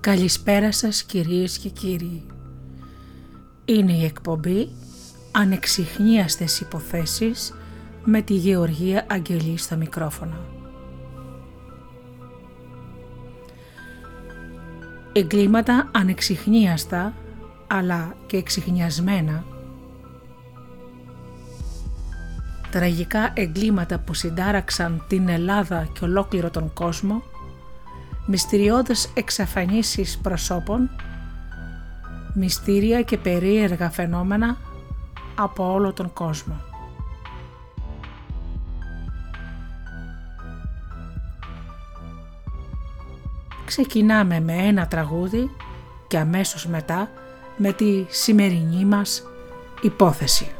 Καλησπέρα σας κυρίες και κύριοι. Είναι η εκπομπή «Ανεξιχνίαστες υποθέσεις» με τη Γεωργία Αγγελή στο μικρόφωνο. Εγκλήματα ανεξιχνίαστα αλλά και εξιχνιασμένα τραγικά εγκλήματα που συντάραξαν την Ελλάδα και ολόκληρο τον κόσμο μυστηριώδες εξαφανίσεις προσώπων, μυστήρια και περίεργα φαινόμενα από όλο τον κόσμο. Ξεκινάμε με ένα τραγούδι και αμέσως μετά με τη σημερινή μας υπόθεση.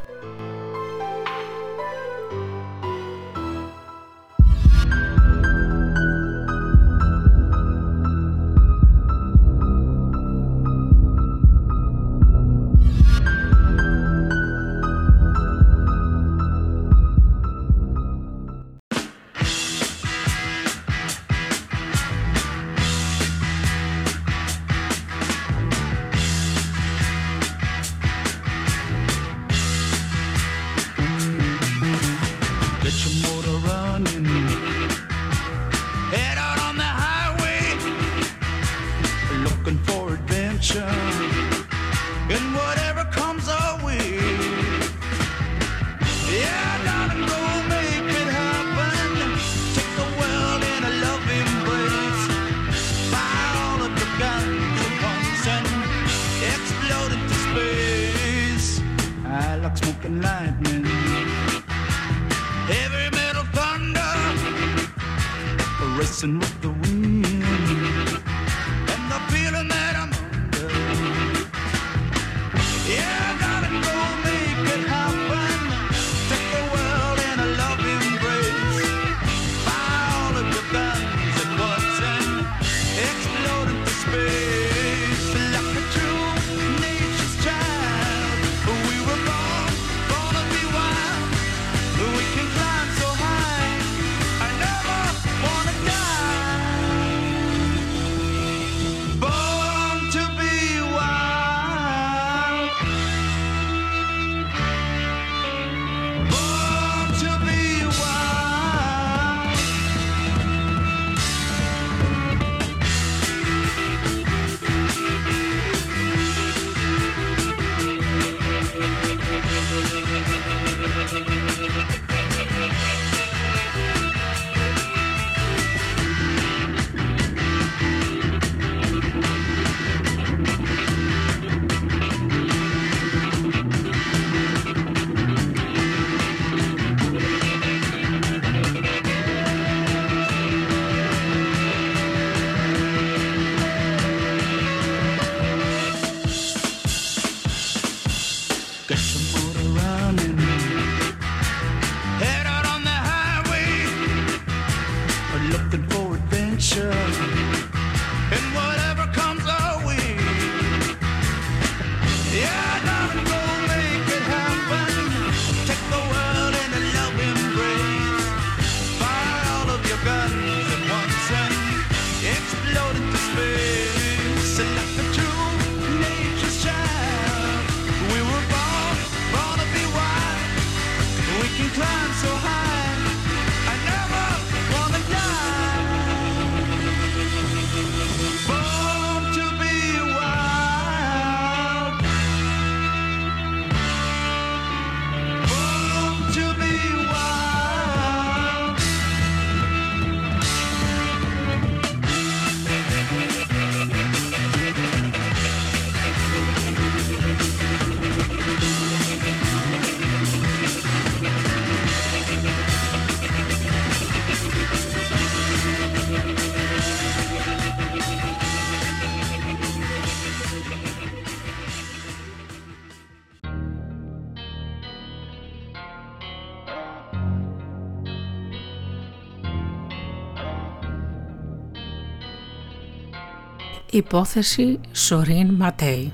Υπόθεση Σορίν Ματέι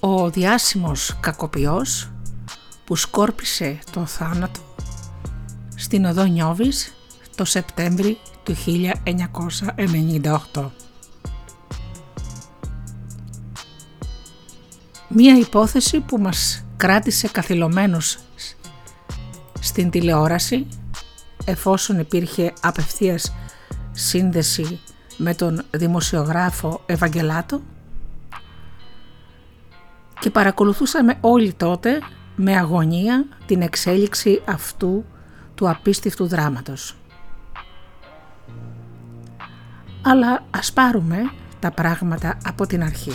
Ο διάσημος κακοποιός που σκόρπισε το θάνατο στην οδό Νιώβης το Σεπτέμβρη του 1998. Μία υπόθεση που μας κράτησε καθυλωμένους στην τηλεόραση εφόσον υπήρχε απευθείας σύνδεση με τον δημοσιογράφο Ευαγγελάτο και παρακολουθούσαμε όλοι τότε με αγωνία την εξέλιξη αυτού του απίστευτου δράματος. Αλλά ας πάρουμε τα πράγματα από την αρχή.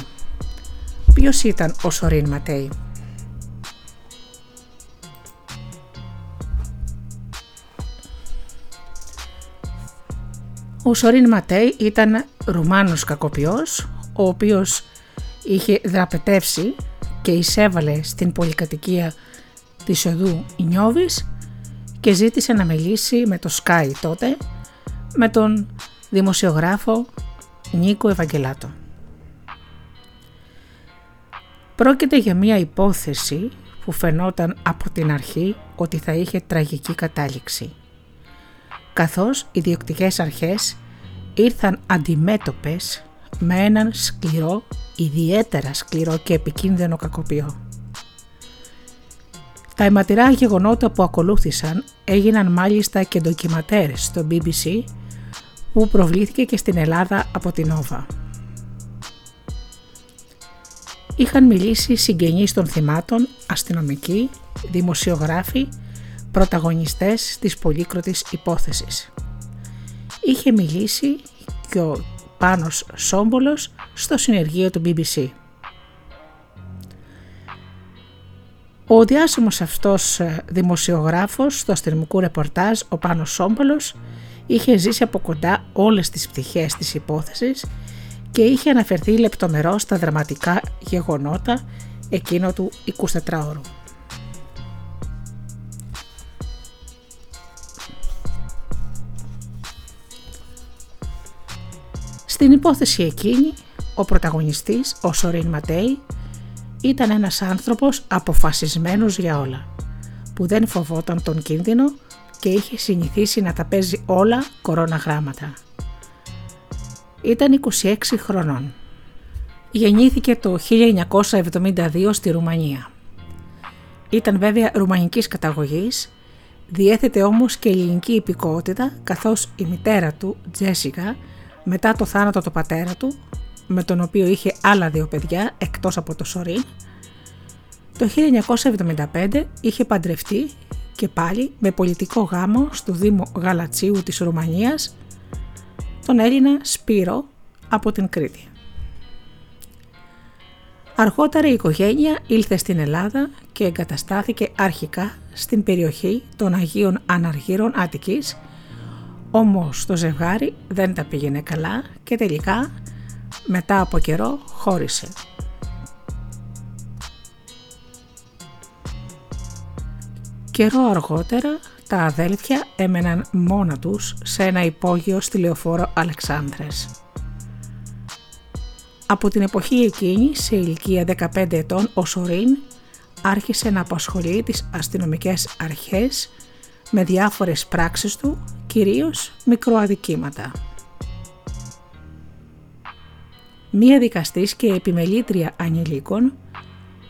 Ποιος ήταν ο Σορίν Ματέι. Ο Σορίν Ματέι ήταν Ρουμάνος κακοποιός, ο οποίος είχε δραπετεύσει και εισέβαλε στην πολυκατοικία της οδού Ινιώβης και ζήτησε να μιλήσει με το Sky τότε με τον δημοσιογράφο Νίκο Ευαγγελάτο. Πρόκειται για μια υπόθεση που φαινόταν από την αρχή ότι θα είχε τραγική κατάληξη καθώς οι διοκτικές αρχές ήρθαν αντιμέτωπες με έναν σκληρό, ιδιαίτερα σκληρό και επικίνδυνο κακοποιό. Τα αιματηρά γεγονότα που ακολούθησαν έγιναν μάλιστα και ντοκιματέρ στο BBC που προβλήθηκε και στην Ελλάδα από την Όβα. Είχαν μιλήσει συγγενείς των θυμάτων, αστυνομικοί, δημοσιογράφοι πρωταγωνιστές της πολύκροτης υπόθεσης. Είχε μιλήσει και ο Πάνος Σόμπολος στο συνεργείο του BBC. Ο διάσημος αυτός ε, δημοσιογράφος στο αστυνομικό ρεπορτάζ, ο Πάνος Σόμπολος, είχε ζήσει από κοντά όλες τις πτυχές της υπόθεσης και είχε αναφερθεί λεπτομερώς στα δραματικά γεγονότα εκείνο του 24ωρου. Στην υπόθεση εκείνη, ο πρωταγωνιστής, ο Σορίν Ματέι, ήταν ένας άνθρωπος αποφασισμένος για όλα, που δεν φοβόταν τον κίνδυνο και είχε συνηθίσει να τα παίζει όλα κορώνα γράμματα. Ήταν 26 χρονών. Γεννήθηκε το 1972 στη Ρουμανία. Ήταν βέβαια ρουμανικής καταγωγής, διέθετε όμως και ελληνική υπηκότητα καθώς η μητέρα του, Τζέσικα, μετά το θάνατο του πατέρα του, με τον οποίο είχε άλλα δύο παιδιά εκτός από το Σορίν, το 1975 είχε παντρευτεί και πάλι με πολιτικό γάμο στο Δήμο Γαλατσίου της Ρουμανίας τον Έλληνα Σπύρο από την Κρήτη. Αργότερα η οικογένεια ήλθε στην Ελλάδα και εγκαταστάθηκε αρχικά στην περιοχή των Αγίων Αναργύρων Αττικής όμως το ζευγάρι δεν τα πήγαινε καλά και τελικά μετά από καιρό χώρισε. Καιρό αργότερα τα αδέλφια έμεναν μόνα τους σε ένα υπόγειο στη λεωφόρο Αλεξάνδρες. Από την εποχή εκείνη, σε ηλικία 15 ετών, ο Σορίν άρχισε να απασχολεί τις αστυνομικές αρχές με διάφορες πράξεις του κυρίως μικροαδικήματα. Μία δικαστής και επιμελήτρια ανηλίκων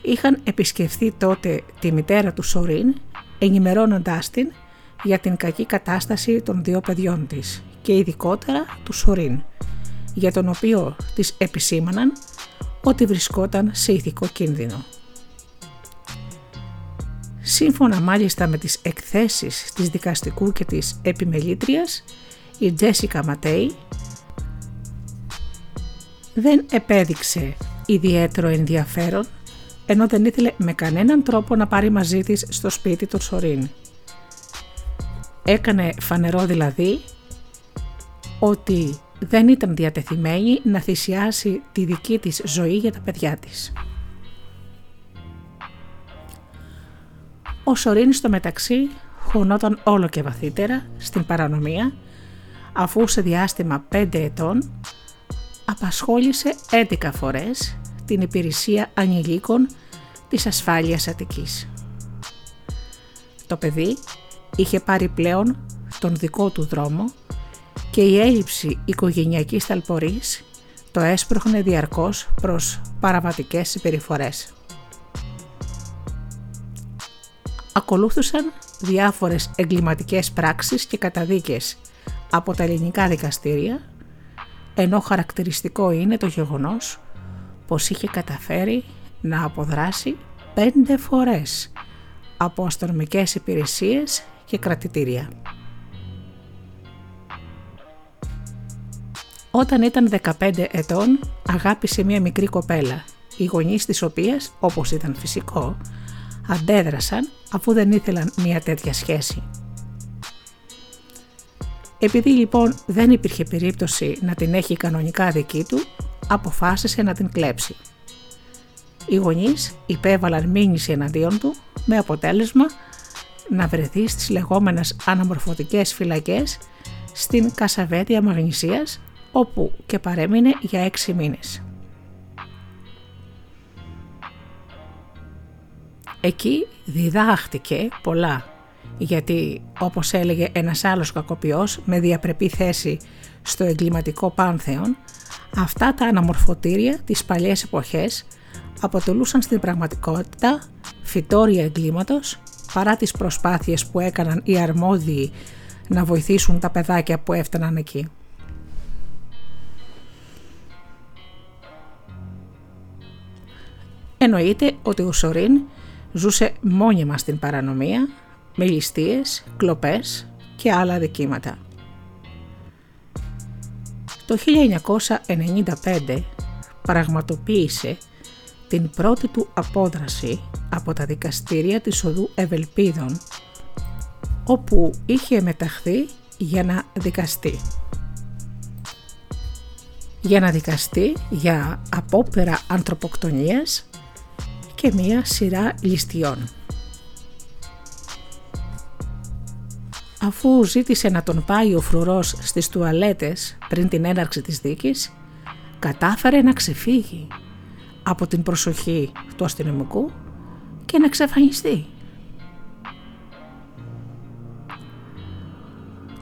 είχαν επισκεφθεί τότε τη μητέρα του Σορίν ενημερώνοντάς την για την κακή κατάσταση των δύο παιδιών της και ειδικότερα του Σορίν, για τον οποίο της επισήμαναν ότι βρισκόταν σε ηθικό κίνδυνο. Σύμφωνα μάλιστα με τις εκθέσεις της δικαστικού και της επιμελήτριας, η Τζέσικα Ματέι δεν επέδειξε ιδιαίτερο ενδιαφέρον ενώ δεν ήθελε με κανέναν τρόπο να πάρει μαζί της στο σπίτι του Σορίν. Έκανε φανερό δηλαδή ότι δεν ήταν διατεθειμένη να θυσιάσει τη δική της ζωή για τα παιδιά της. Ο Σορίν στο μεταξύ χωνόταν όλο και βαθύτερα στην παρανομία αφού σε διάστημα 5 ετών απασχόλησε 11 φορές την υπηρεσία ανηλίκων της ασφάλειας Αττικής. Το παιδί είχε πάρει πλέον τον δικό του δρόμο και η έλλειψη οικογενειακής ταλπορής το έσπροχνε διαρκώς προς παραβατικές συμπεριφορές. Ακολούθησαν διάφορες εγκληματικές πράξεις και καταδίκες από τα ελληνικά δικαστήρια, ενώ χαρακτηριστικό είναι το γεγονός πως είχε καταφέρει να αποδράσει πέντε φορές από αστυνομικές υπηρεσίες και κρατητήρια. Όταν ήταν 15 ετών αγάπησε μια μικρή κοπέλα, οι γονείς της οποίας, όπως ήταν φυσικό, αντέδρασαν αφού δεν ήθελαν μια τέτοια σχέση. Επειδή λοιπόν δεν υπήρχε περίπτωση να την έχει κανονικά δική του, αποφάσισε να την κλέψει. Οι γονείς υπέβαλαν μήνυση εναντίον του με αποτέλεσμα να βρεθεί στις λεγόμενες αναμορφωτικές φυλακές στην Κασαβέτια Μαγνησίας όπου και παρέμεινε για έξι μήνες. Εκεί διδάχτηκε πολλά γιατί όπως έλεγε ένας άλλος κακοποιός με διαπρεπή θέση στο εγκληματικό πάνθεον αυτά τα αναμορφωτήρια της παλιές εποχές αποτελούσαν στην πραγματικότητα φυτόρια εγκλήματος παρά τις προσπάθειες που έκαναν οι αρμόδιοι να βοηθήσουν τα παιδάκια που έφταναν εκεί. Εννοείται ότι ο Σορίν ζούσε μόνιμα στην παρανομία με ληστείες, κλοπές και άλλα δικήματα. Το 1995 πραγματοποίησε την πρώτη του απόδραση από τα δικαστήρια της οδού Ευελπίδων όπου είχε μεταχθεί για να δικαστεί. Για να δικαστεί για απόπερα ανθρωποκτονίας και μία σειρά ληστιών. Αφού ζήτησε να τον πάει ο φρουρός στις τουαλέτες πριν την έναρξη της δίκης, κατάφερε να ξεφύγει από την προσοχή του αστυνομικού και να ξεφανιστεί.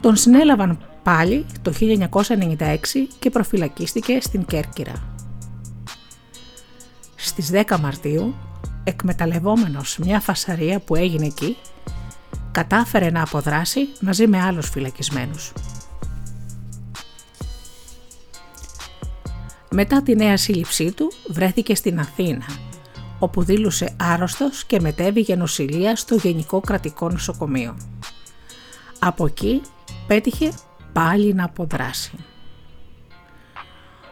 Τον συνέλαβαν πάλι το 1996 και προφυλακίστηκε στην Κέρκυρα. Στις 10 Μαρτίου, εκμεταλλευόμενος μια φασαρία που έγινε εκεί, κατάφερε να αποδράσει μαζί με άλλους φυλακισμένους. Μετά τη νέα σύλληψή του βρέθηκε στην Αθήνα, όπου δήλωσε άρρωστος και μετέβη για νοσηλεία στο Γενικό Κρατικό Νοσοκομείο. Από εκεί πέτυχε πάλι να αποδράσει.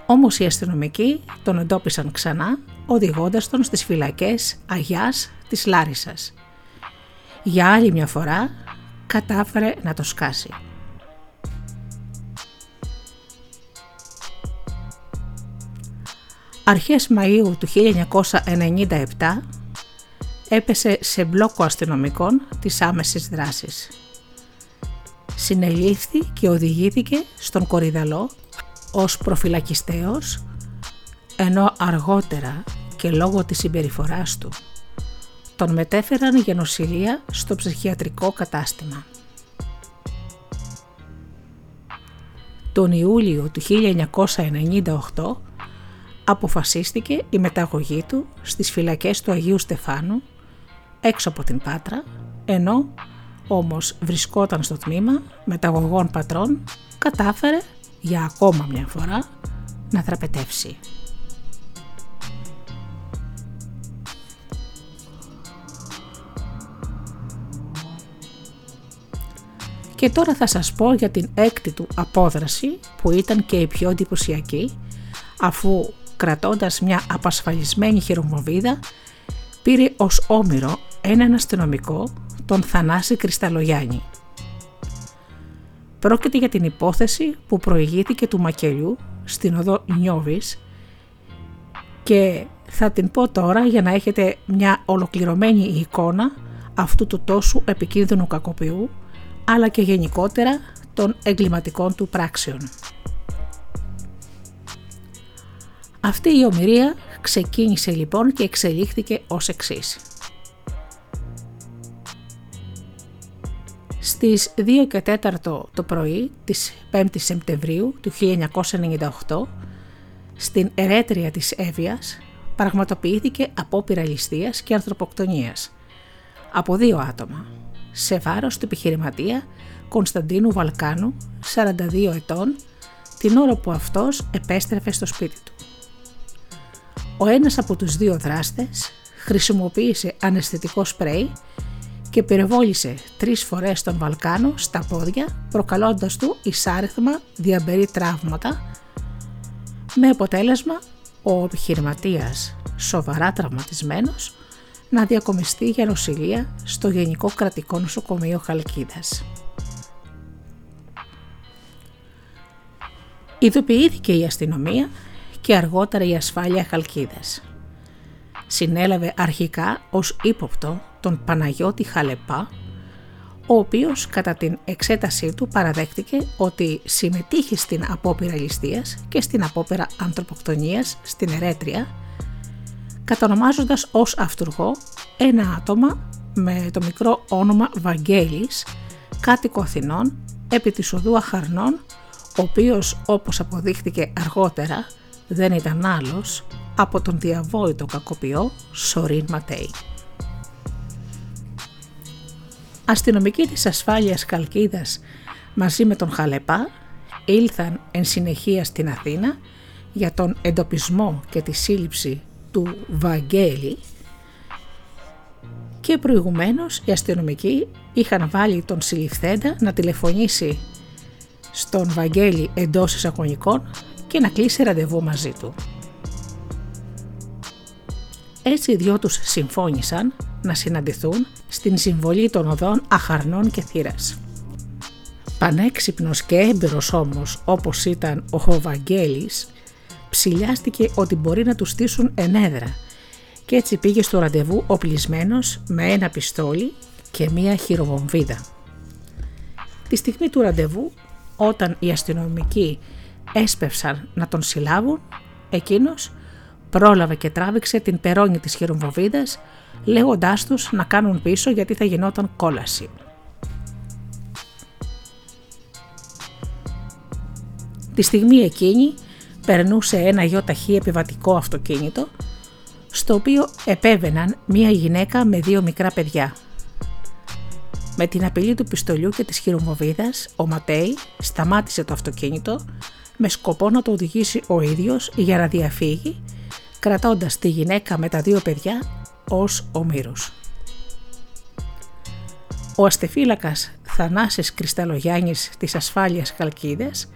Όμως οι αστυνομικοί τον εντόπισαν ξανά οδηγώντας τον στις φυλακές Αγιάς της Λάρισας για άλλη μια φορά κατάφερε να το σκάσει. Αρχές Μαΐου του 1997 έπεσε σε μπλόκο αστυνομικών της άμεσης δράσης. Συνελήφθη και οδηγήθηκε στον Κορυδαλό ως προφυλακιστέος, ενώ αργότερα και λόγω της συμπεριφοράς του τον μετέφεραν για νοσηλεία στο ψυχιατρικό κατάστημα. Τον Ιούλιο του 1998 αποφασίστηκε η μεταγωγή του στις φυλακές του Αγίου Στεφάνου έξω από την Πάτρα, ενώ όμως βρισκόταν στο τμήμα μεταγωγών πατρών, κατάφερε για ακόμα μια φορά να θραπετεύσει. Και τώρα θα σας πω για την έκτη του απόδραση που ήταν και η πιο εντυπωσιακή αφού κρατώντας μια απασφαλισμένη χειρομοβίδα πήρε ως όμοιρο έναν αστυνομικό τον Θανάση Κρυσταλλογιάννη. Πρόκειται για την υπόθεση που προηγήθηκε του Μακελιού στην οδό Νιώβης και θα την πω τώρα για να έχετε μια ολοκληρωμένη εικόνα αυτού του τόσου επικίνδυνου κακοποιού αλλά και γενικότερα των εγκληματικών του πράξεων. Αυτή η ομοιρία ξεκίνησε λοιπόν και εξελίχθηκε ως εξής. Στις 2 και 4 το πρωί της 5ης Σεπτεμβρίου του 1998 στην ερέτρια της Εύβοιας πραγματοποιήθηκε απόπειρα ληστείας και ανθρωποκτονίας από δύο άτομα σε βάρος του επιχειρηματία Κωνσταντίνου Βαλκάνου, 42 ετών, την ώρα που αυτός επέστρεφε στο σπίτι του. Ο ένας από τους δύο δράστες χρησιμοποίησε αναισθητικό σπρέι και πυροβόλησε τρεις φορές τον Βαλκάνο στα πόδια προκαλώντας του εισάριθμα διαμπερή τραύματα με αποτέλεσμα ο επιχειρηματίας σοβαρά τραυματισμένος να διακομιστεί για νοσηλεία στο Γενικό Κρατικό Νοσοκομείο Χαλκίδας. Ειδοποιήθηκε η αστυνομία και αργότερα η ασφάλεια Χαλκίδας. Συνέλαβε αρχικά ως ύποπτο τον Παναγιώτη Χαλεπά, ο οποίος κατά την εξέτασή του παραδέχτηκε ότι συμμετείχε στην απόπειρα ληστείας και στην απόπειρα ανθρωποκτονίας στην Ερέτρια, κατονομάζοντας ως αυτούργο ένα άτομα με το μικρό όνομα Βαγγέλης, κάτοικο Αθηνών, επί της οδού Αχαρνών, ο οποίος όπως αποδείχτηκε αργότερα δεν ήταν άλλος από τον διαβόητο κακοποιό Σορίν Ματέι. Αστυνομικοί της ασφάλειας Καλκίδας μαζί με τον Χαλεπά ήλθαν εν συνεχεία στην Αθήνα για τον εντοπισμό και τη σύλληψη του Βαγγέλη και προηγουμένως οι αστυνομικοί είχαν βάλει τον συλληφθέντα να τηλεφωνήσει στον Βαγγέλη εντός εισαγωνικών και να κλείσει ραντεβού μαζί του. Έτσι οι δυο τους συμφώνησαν να συναντηθούν στην συμβολή των οδών Αχαρνών και Θύρας. Πανέξυπνος και έμπειρος όμως όπως ήταν ο Βαγγέλης, ψηλιάστηκε ότι μπορεί να τους στήσουν ενέδρα και έτσι πήγε στο ραντεβού οπλισμένος με ένα πιστόλι και μία χειροβομβίδα. Τη στιγμή του ραντεβού, όταν οι αστυνομικοί έσπευσαν να τον συλλάβουν, εκείνος πρόλαβε και τράβηξε την περόνη της χειροβομβίδας λέγοντάς τους να κάνουν πίσω γιατί θα γινόταν κόλαση. Τη στιγμή εκείνη περνούσε ένα γιο ταχύ επιβατικό αυτοκίνητο στο οποίο επέβαιναν μία γυναίκα με δύο μικρά παιδιά. Με την απειλή του πιστολιού και της χειρομοβίδας, ο Ματέι σταμάτησε το αυτοκίνητο με σκοπό να το οδηγήσει ο ίδιος για να διαφύγει, κρατώντας τη γυναίκα με τα δύο παιδιά ως ομήρους. Ο αστεφύλακας Θανάσης Κρυσταλλογιάννης της Ασφάλειας Χαλκίδες,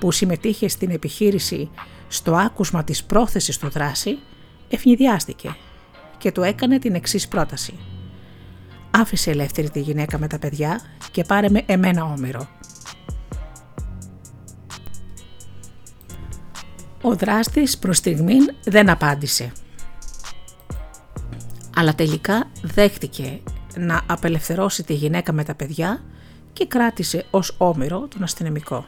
που συμμετείχε στην επιχείρηση στο άκουσμα της πρόθεσης του δράση, ευνηδιάστηκε και του έκανε την εξής πρόταση. Άφησε ελεύθερη τη γυναίκα με τα παιδιά και πάρε με εμένα όμηρο. Ο δράστης προς στιγμήν δεν απάντησε. Αλλά τελικά δέχτηκε να απελευθερώσει τη γυναίκα με τα παιδιά και κράτησε ως όμηρο τον αστυνομικό.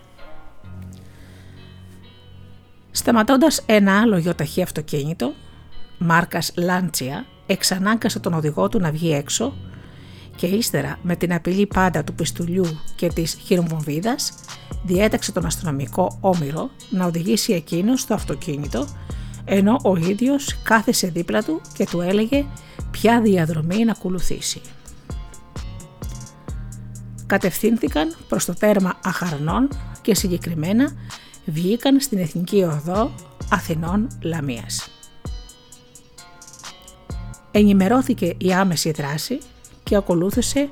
Σταματώντας ένα άλλο γιοταχή αυτοκίνητο, μάρκας Λάντσια εξανάγκασε τον οδηγό του να βγει έξω και ύστερα με την απειλή πάντα του πιστουλιού και της χειρομβομβίδας διέταξε τον αστυνομικό Όμηρο να οδηγήσει εκείνος στο αυτοκίνητο ενώ ο ίδιος κάθεσε δίπλα του και του έλεγε ποια διαδρομή να ακολουθήσει. Κατευθύνθηκαν προς το τέρμα Αχαρνών και συγκεκριμένα βγήκαν στην Εθνική Οδό Αθηνών Λαμίας ενημερώθηκε η άμεση δράση και ακολούθησε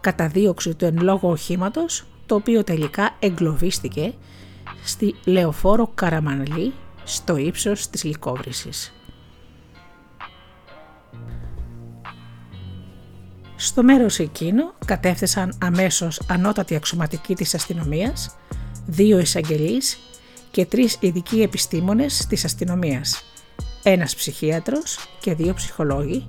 καταδίωξη του εν λόγω οχήματος, το οποίο τελικά εγκλωβίστηκε στη Λεωφόρο Καραμανλή στο ύψος της Λυκόβρησης. Στο μέρος εκείνο κατέφθασαν αμέσως ανώτατοι αξιωματικοί της αστυνομίας, δύο εισαγγελείς και τρεις ειδικοί επιστήμονες της αστυνομίας, ένας ψυχίατρος και δύο ψυχολόγοι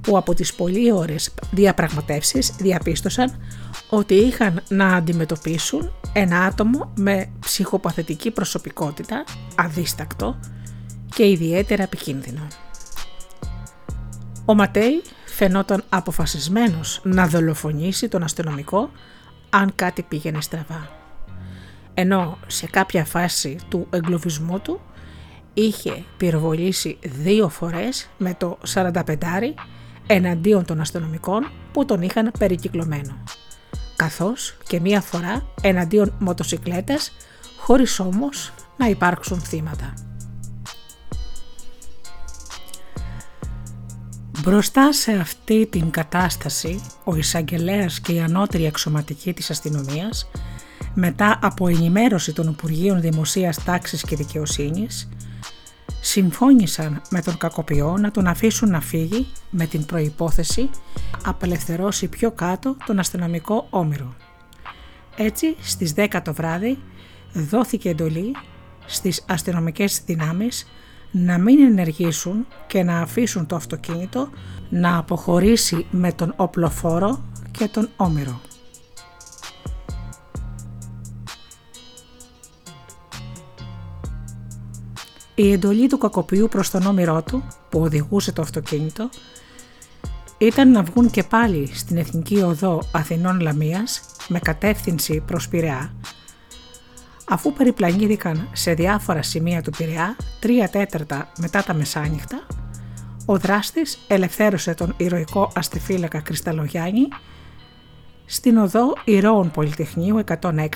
που από τις πολύ ώρες διαπραγματεύσεις διαπίστωσαν ότι είχαν να αντιμετωπίσουν ένα άτομο με ψυχοπαθητική προσωπικότητα, αδίστακτο και ιδιαίτερα επικίνδυνο. Ο Ματέι φαινόταν αποφασισμένος να δολοφονήσει τον αστυνομικό αν κάτι πήγαινε στραβά. Ενώ σε κάποια φάση του εγκλωβισμού του είχε πυροβολήσει δύο φορές με το 45 εναντίον των αστυνομικών που τον είχαν περικυκλωμένο. Καθώς και μία φορά εναντίον μοτοσικλέτας χωρίς όμως να υπάρξουν θύματα. Μπροστά σε αυτή την κατάσταση, ο εισαγγελέας και η ανώτερη αξιωματική της αστυνομίας, μετά από ενημέρωση των Υπουργείων Δημοσίας Τάξης και Δικαιοσύνης, συμφώνησαν με τον κακοποιό να τον αφήσουν να φύγει με την προϋπόθεση απελευθερώσει πιο κάτω τον αστυνομικό όμηρο. Έτσι, στις 10 το βράδυ δόθηκε εντολή στις αστυνομικές δυνάμεις να μην ενεργήσουν και να αφήσουν το αυτοκίνητο να αποχωρήσει με τον οπλοφόρο και τον όμηρο. Η εντολή του κακοποιού προς τον όμηρό του που οδηγούσε το αυτοκίνητο ήταν να βγουν και πάλι στην Εθνική Οδό Αθηνών Λαμίας με κατεύθυνση προς Πειραιά αφού περιπλανήθηκαν σε διάφορα σημεία του Πειραιά τρία τέταρτα μετά τα μεσάνυχτα, ο δράστης ελευθέρωσε τον ηρωικό αστιφύλακα Κρυσταλλογιάννη στην οδό Ηρώων Πολυτεχνείου 106,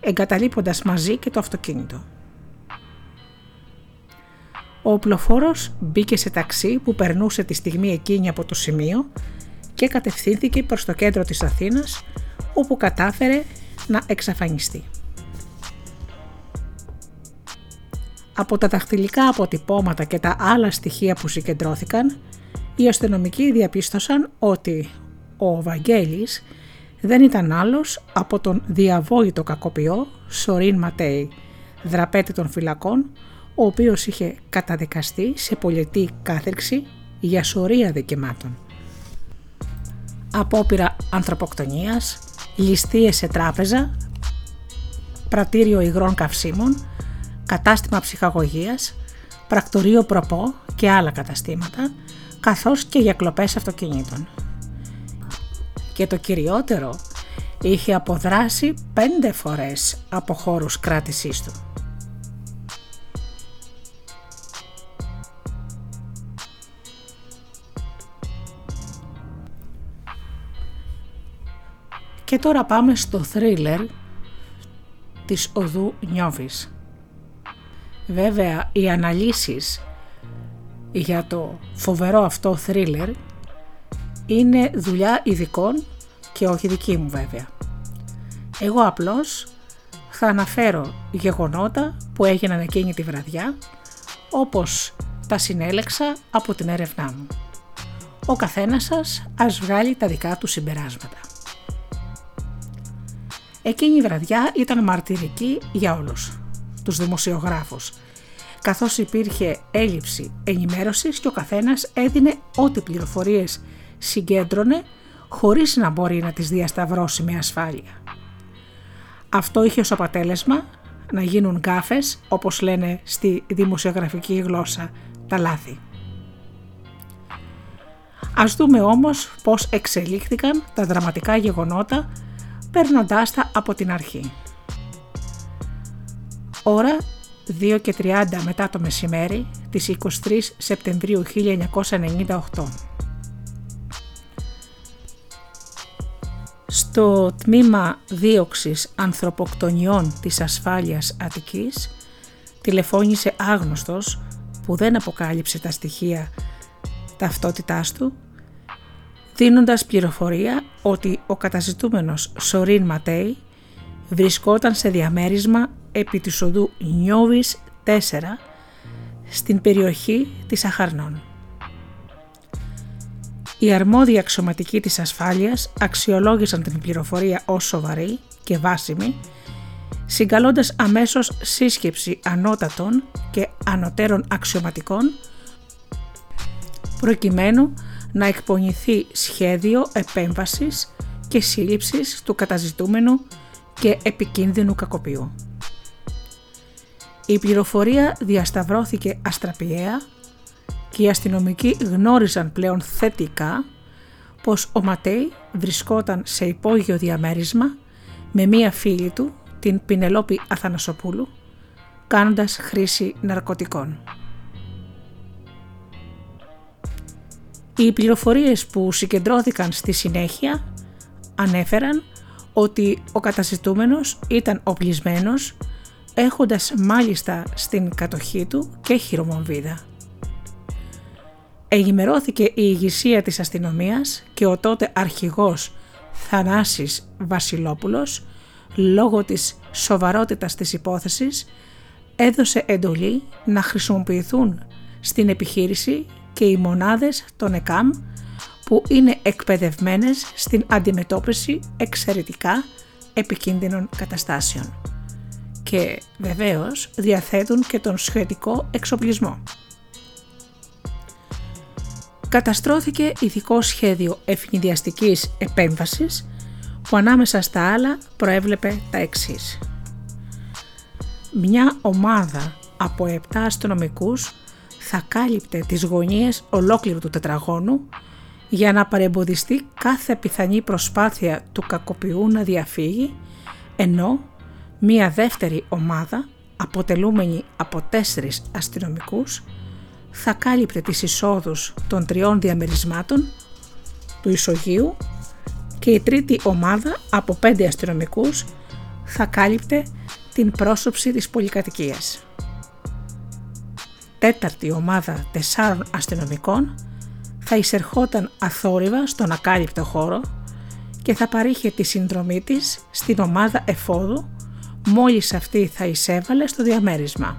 εγκαταλείποντας μαζί και το αυτοκίνητο. Ο οπλοφόρος μπήκε σε ταξί που περνούσε τη στιγμή εκείνη από το σημείο και κατευθύνθηκε προς το κέντρο της Αθήνας όπου κατάφερε να εξαφανιστεί. Από τα δαχτυλικά αποτυπώματα και τα άλλα στοιχεία που συγκεντρώθηκαν, οι αστυνομικοί διαπίστωσαν ότι ο Βαγγέλης δεν ήταν άλλος από τον διαβόητο κακοποιό Σορίν Ματέι, δραπέτη των φυλακών, ο οποίος είχε καταδικαστεί σε πολιτή κάθερξη για σωρία δικαιωμάτων. Απόπειρα ανθρωποκτονίας, ληστείες σε τράπεζα, πρατήριο υγρών καυσίμων, κατάστημα ψυχαγωγίας, πρακτορείο προπό και άλλα καταστήματα, καθώς και για κλοπές αυτοκινήτων. Και το κυριότερο, είχε αποδράσει πέντε φορές από χώρους κράτησής του. Και τώρα πάμε στο θρίλερ της οδού Νιώβης. Βέβαια, οι αναλύσεις για το φοβερό αυτό θρίλερ είναι δουλειά ειδικών και όχι δική μου βέβαια. Εγώ απλώς θα αναφέρω γεγονότα που έγιναν εκείνη τη βραδιά όπως τα συνέλεξα από την έρευνά μου. Ο καθένας σας ας βγάλει τα δικά του συμπεράσματα. Εκείνη η βραδιά ήταν μαρτυρική για όλους τους δημοσιογράφους, καθώς υπήρχε έλλειψη ενημέρωσης και ο καθένας έδινε ό,τι πληροφορίες συγκέντρωνε χωρίς να μπορεί να τις διασταυρώσει με ασφάλεια. Αυτό είχε ως αποτέλεσμα να γίνουν γκάφες, όπως λένε στη δημοσιογραφική γλώσσα, τα λάθη. Ας δούμε όμως πώς εξελίχθηκαν τα δραματικά γεγονότα παίρνοντάς τα από την αρχή. Ώρα 2 και 30 μετά το μεσημέρι της 23 Σεπτεμβρίου 1998. Στο τμήμα δίωξης ανθρωποκτονιών της ασφάλειας Αττικής τηλεφώνησε άγνωστος που δεν αποκάλυψε τα στοιχεία ταυτότητάς του δίνοντας πληροφορία ότι ο καταζητούμενος Σορίν Ματέι βρισκόταν σε διαμέρισμα επί της οδού Νιώβης 4 στην περιοχή της Αχαρνών. Οι αρμόδιοι αξιωματικοί της ασφάλειας αξιολόγησαν την πληροφορία ως σοβαρή και βάσιμη, συγκαλώντας αμέσως σύσκεψη ανώτατων και ανωτέρων αξιωματικών προκειμένου να εκπονηθεί σχέδιο επέμβασης και σύλληψης του καταζητούμενου και επικίνδυνου κακοποιού. Η πληροφορία διασταυρώθηκε αστραπιαία και οι αστυνομικοί γνώριζαν πλέον θετικά πως ο Ματέι βρισκόταν σε υπόγειο διαμέρισμα με μία φίλη του, την Πινελόπη Αθανασοπούλου, κάνοντας χρήση ναρκωτικών. Οι πληροφορίες που συγκεντρώθηκαν στη συνέχεια ανέφεραν ότι ο καταζητούμενος ήταν οπλισμένος έχοντας μάλιστα στην κατοχή του και χειρομομβίδα. Εγημερώθηκε η ηγεσία της αστυνομίας και ο τότε αρχηγός Θανάσης Βασιλόπουλος λόγω της σοβαρότητας της υπόθεσης έδωσε εντολή να χρησιμοποιηθούν στην επιχείρηση και οι μονάδες των ΕΚΑΜ που είναι εκπαιδευμένες στην αντιμετώπιση εξαιρετικά επικίνδυνων καταστάσεων και βεβαίως διαθέτουν και τον σχετικό εξοπλισμό. Καταστρώθηκε ειδικό σχέδιο ευνηδιαστικής επέμβασης που ανάμεσα στα άλλα προέβλεπε τα εξής. Μια ομάδα από 7 αστυνομικούς θα κάλυπτε τις γωνίες ολόκληρου του τετραγώνου για να παρεμποδιστεί κάθε πιθανή προσπάθεια του κακοποιού να διαφύγει, ενώ μία δεύτερη ομάδα αποτελούμενη από τέσσερις αστυνομικούς θα κάλυπτε τις εισόδους των τριών διαμερισμάτων του ισογείου και η τρίτη ομάδα από πέντε αστυνομικούς θα κάλυπτε την πρόσωψη της πολυκατοικίας. Τέταρτη ομάδα τεσσάρων αστυνομικών θα εισερχόταν αθόρυβα στον ακάλυπτο χώρο και θα παρήχε τη συνδρομή της στην ομάδα εφόδου μόλις αυτή θα εισέβαλε στο διαμέρισμα.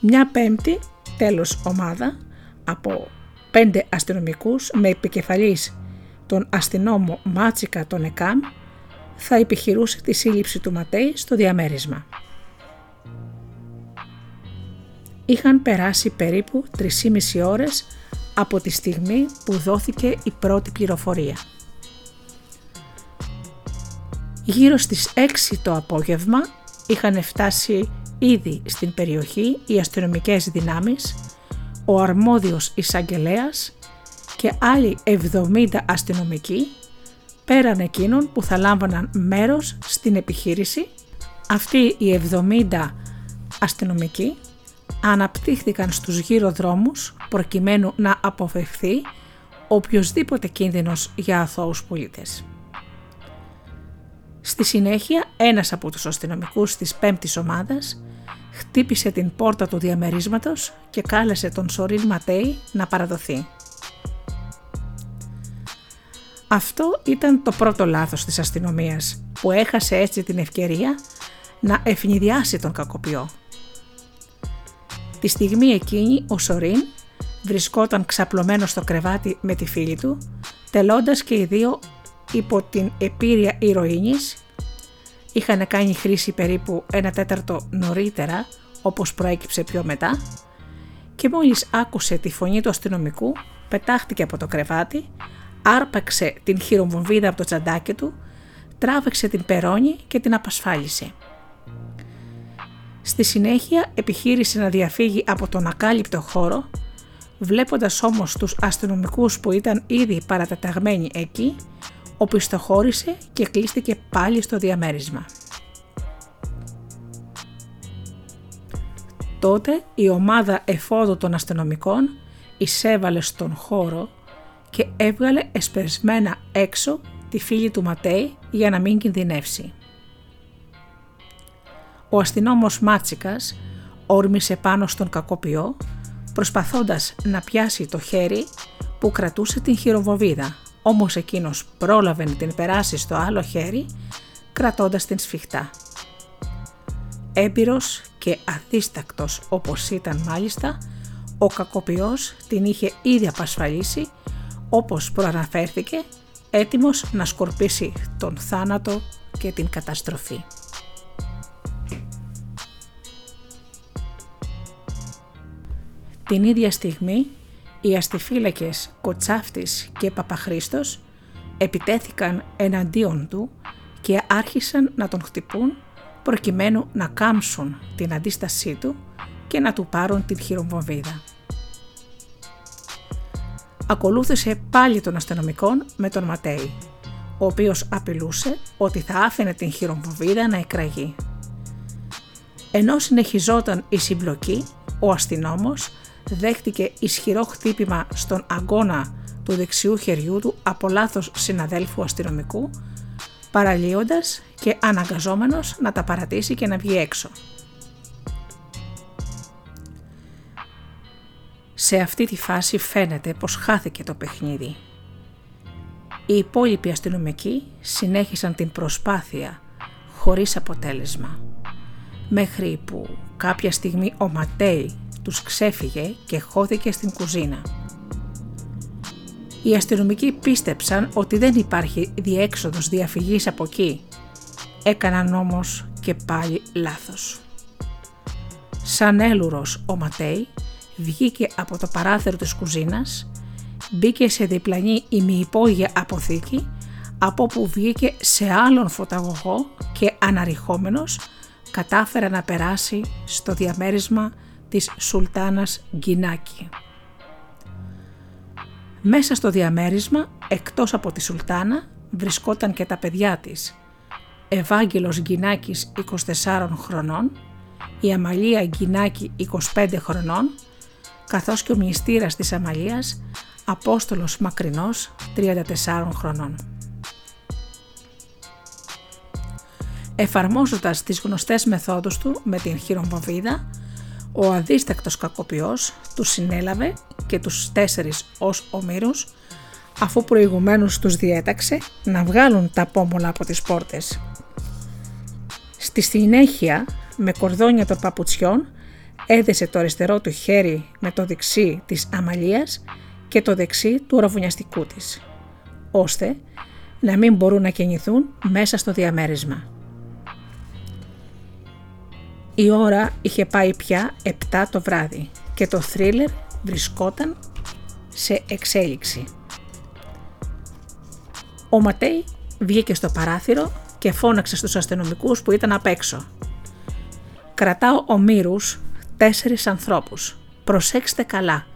Μια πέμπτη τέλος ομάδα από πέντε αστυνομικούς με επικεφαλής τον αστυνόμο Μάτσικα τον ΕΚΑΜ θα επιχειρούσε τη σύλληψη του Ματέη στο διαμέρισμα. Είχαν περάσει περίπου 3,5 ώρες από τη στιγμή που δόθηκε η πρώτη πληροφορία. Γύρω στις 6 το απόγευμα είχαν φτάσει ήδη στην περιοχή οι αστυνομικές δυνάμεις, ο αρμόδιος εισαγγελέας και άλλοι 70 αστυνομικοί πέραν εκείνων που θα λάμβαναν μέρος στην επιχείρηση. Αυτοί οι 70 αστυνομικοί αναπτύχθηκαν στους γύρω δρόμους προκειμένου να αποφευθεί οποιοδήποτε κίνδυνος για αθώους πολίτες. Στη συνέχεια ένας από τους αστυνομικούς της πέμπτης ομάδας χτύπησε την πόρτα του διαμερίσματος και κάλεσε τον Σορίν Ματέι να παραδοθεί. Αυτό ήταν το πρώτο λάθος της αστυνομίας που έχασε έτσι την ευκαιρία να ευνηδιάσει τον κακοποιό. Τη στιγμή εκείνη ο Σορίν βρισκόταν ξαπλωμένος στο κρεβάτι με τη φίλη του, τελώντας και οι δύο υπό την επίρρεια ηρωίνης, είχαν κάνει χρήση περίπου ένα τέταρτο νωρίτερα, όπως προέκυψε πιο μετά, και μόλις άκουσε τη φωνή του αστυνομικού, πετάχτηκε από το κρεβάτι, άρπαξε την χειρομβομβίδα από το τσαντάκι του, τράβηξε την περόνη και την απασφάλισε. Στη συνέχεια επιχείρησε να διαφύγει από τον ακάλυπτο χώρο, βλέποντας όμως τους αστυνομικούς που ήταν ήδη παρατεταγμένοι εκεί, οπισθοχώρησε και κλείστηκε πάλι στο διαμέρισμα. Τότε η ομάδα εφόδου των αστυνομικών εισέβαλε στον χώρο και έβγαλε εσπερσμένα έξω τη φίλη του Ματέη για να μην κινδυνεύσει. Ο αστυνόμος Μάτσικας όρμησε πάνω στον κακοποιό προσπαθώντας να πιάσει το χέρι που κρατούσε την χειροβοβίδα, όμως εκείνος πρόλαβε να την περάσει στο άλλο χέρι κρατώντας την σφιχτά. Έμπειρος και αδίστακτος όπως ήταν μάλιστα, ο κακοποιός την είχε ήδη απασφαλίσει όπως προαναφέρθηκε, έτοιμος να σκορπίσει τον θάνατο και την καταστροφή. Την ίδια στιγμή οι αστιφύλακες Κοτσάφτης και Παπαχρίστος επιτέθηκαν εναντίον του και άρχισαν να τον χτυπούν προκειμένου να κάμψουν την αντίστασή του και να του πάρουν την χειρομβοβίδα. ακολούθησε πάλι των αστυνομικών με τον Ματέι, ο οποίος απειλούσε ότι θα άφηνε την χειρομβοβίδα να εκραγεί. Ενώ συνεχιζόταν η συμπλοκή, ο αστυνόμος δέχτηκε ισχυρό χτύπημα στον αγώνα του δεξιού χεριού του από λάθος συναδέλφου αστυνομικού, παραλύοντας και αναγκαζόμενος να τα παρατήσει και να βγει έξω. Σε αυτή τη φάση φαίνεται πως χάθηκε το παιχνίδι. Οι υπόλοιποι αστυνομικοί συνέχισαν την προσπάθεια χωρίς αποτέλεσμα, μέχρι που κάποια στιγμή ο Ματέι τους ξέφυγε και χώθηκε στην κουζίνα. Οι αστυνομικοί πίστεψαν ότι δεν υπάρχει διέξοδος διαφυγής από εκεί. Έκαναν όμως και πάλι λάθος. Σαν έλουρος ο Ματέι βγήκε από το παράθυρο της κουζίνας, μπήκε σε διπλανή ημιυπόγεια αποθήκη, από όπου βγήκε σε άλλον φωταγωγό και αναρριχόμενος κατάφερε να περάσει στο διαμέρισμα της Σουλτάνας Γκινάκη. Μέσα στο διαμέρισμα, εκτός από τη Σουλτάνα, βρισκόταν και τα παιδιά της. Ευάγγελος Γκινάκης 24 χρονών, η Αμαλία Γκινάκη 25 χρονών, καθώς και ο μνηστήρας της Αμαλίας, Απόστολος Μακρινός 34 χρονών. Εφαρμόζοντας τις γνωστές μεθόδους του με την χειρομβοβίδα, ο αδίστακτος κακοποιός τους συνέλαβε και τους τέσσερις ως ομήρους αφού προηγουμένως τους διέταξε να βγάλουν τα πόμολα από τις πόρτες. Στη συνέχεια, με κορδόνια των παπουτσιών, έδεσε το αριστερό του χέρι με το δεξί της αμαλίας και το δεξί του ραβουνιαστικού της, ώστε να μην μπορούν να κινηθούν μέσα στο διαμέρισμα. Η ώρα είχε πάει πια 7 το βράδυ και το θρίλερ βρισκόταν σε εξέλιξη. Ο Ματέι βγήκε στο παράθυρο και φώναξε στους αστυνομικούς που ήταν απ' έξω. «Κρατάω ομήρους τέσσερις ανθρώπους. Προσέξτε καλά.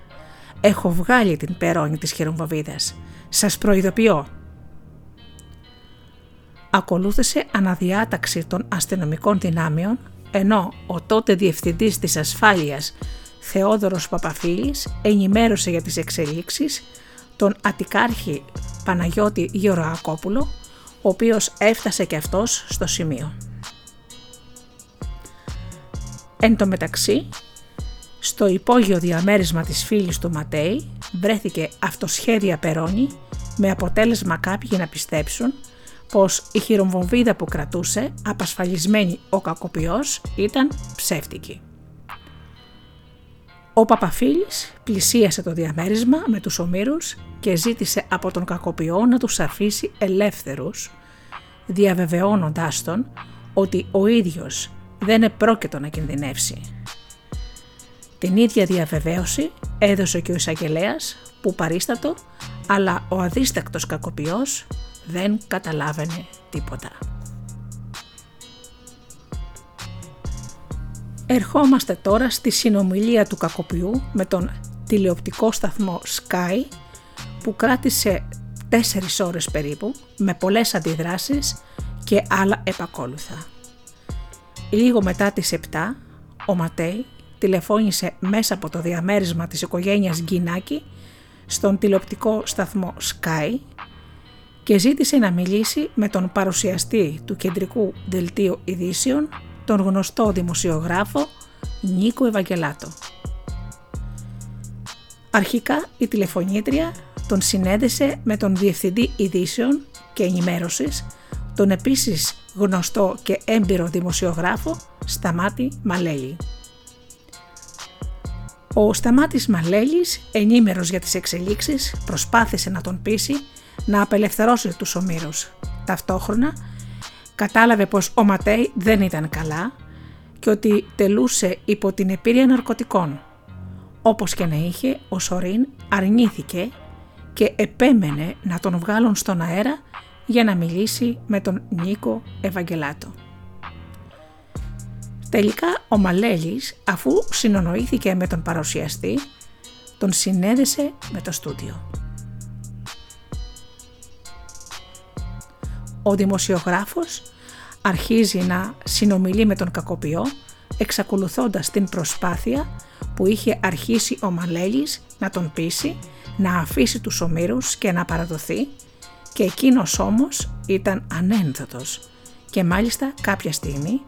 Έχω βγάλει την περώνη της χειρομβοβίδας. Σας προειδοποιώ». Ακολούθησε αναδιάταξη των αστυνομικών δυνάμεων ενώ ο τότε διευθυντής της ασφάλειας Θεόδωρος Παπαφίλης ενημέρωσε για τις εξελίξεις τον Αττικάρχη Παναγιώτη Γεωργακόπουλο, ο οποίος έφτασε και αυτός στο σημείο. Εν τω μεταξύ, στο υπόγειο διαμέρισμα της φίλης του Ματέη βρέθηκε αυτοσχέδια περώνη με αποτέλεσμα κάποιοι να πιστέψουν πως η χειρομβομβίδα που κρατούσε, απασφαλισμένη ο κακοποιός, ήταν ψεύτικη. Ο Παπαφίλης πλησίασε το διαμέρισμα με τους ομήρους και ζήτησε από τον κακοποιό να τους αφήσει ελεύθερους, διαβεβαιώνοντάς τον ότι ο ίδιος δεν επρόκειτο να κινδυνεύσει. Την ίδια διαβεβαίωση έδωσε και ο εισαγγελέας που παρίστατο, αλλά ο αδίστακτος κακοποιός δεν καταλάβαινε τίποτα. Ερχόμαστε τώρα στη συνομιλία του κακοποιού με τον τηλεοπτικό σταθμό Sky που κράτησε 4 ώρες περίπου με πολλές αντιδράσεις και άλλα επακόλουθα. Λίγο μετά τις 7 ο Ματέι τηλεφώνησε μέσα από το διαμέρισμα της οικογένειας Γκινάκη στον τηλεοπτικό σταθμό Sky και ζήτησε να μιλήσει με τον παρουσιαστή του κεντρικού δελτίου ειδήσεων, τον γνωστό δημοσιογράφο Νίκο Ευαγγελάτο. Αρχικά η τηλεφωνήτρια τον συνέδεσε με τον Διευθυντή Ειδήσεων και Ενημέρωσης, τον επίσης γνωστό και έμπειρο δημοσιογράφο Σταμάτη Μαλέλη. Ο Σταμάτης Μαλέλης, ενήμερος για τις εξελίξεις, προσπάθησε να τον πείσει να απελευθερώσει τους ομήρους. Ταυτόχρονα κατάλαβε πως ο Ματέι δεν ήταν καλά και ότι τελούσε υπό την επίρρεια ναρκωτικών. Όπως και να είχε, ο Σορίν αρνήθηκε και επέμενε να τον βγάλουν στον αέρα για να μιλήσει με τον Νίκο Ευαγγελάτο. Τελικά ο Μαλέλης αφού συνονοήθηκε με τον παρουσιαστή τον συνέδεσε με το στούντιο. Ο δημοσιογράφος αρχίζει να συνομιλεί με τον κακοποιό εξακολουθώντας την προσπάθεια που είχε αρχίσει ο Μαλέλης να τον πείσει να αφήσει τους ομήρους και να παραδοθεί και εκείνος όμως ήταν ανένδοτος. Και μάλιστα κάποια στιγμή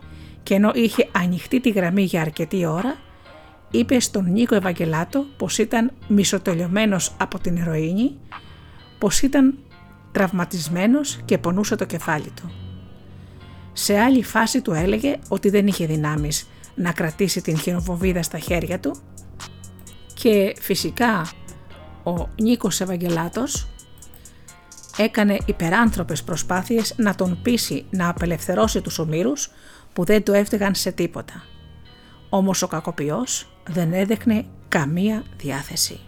και ενώ είχε ανοιχτεί τη γραμμή για αρκετή ώρα είπε στον Νίκο Ευαγγελάτο πως ήταν μισοτελειωμένος από την ηρωίνη, πως ήταν τραυματισμένος και πονούσε το κεφάλι του. Σε άλλη φάση του έλεγε ότι δεν είχε δυνάμεις να κρατήσει την χειροβοβίδα στα χέρια του και φυσικά ο Νίκος Ευαγγελάτος έκανε υπεράνθρωπες προσπάθειες να τον πείσει να απελευθερώσει τους ομήρους που δεν του έφταιγαν σε τίποτα. Όμως ο κακοποιός δεν έδειχνε καμία διάθεση.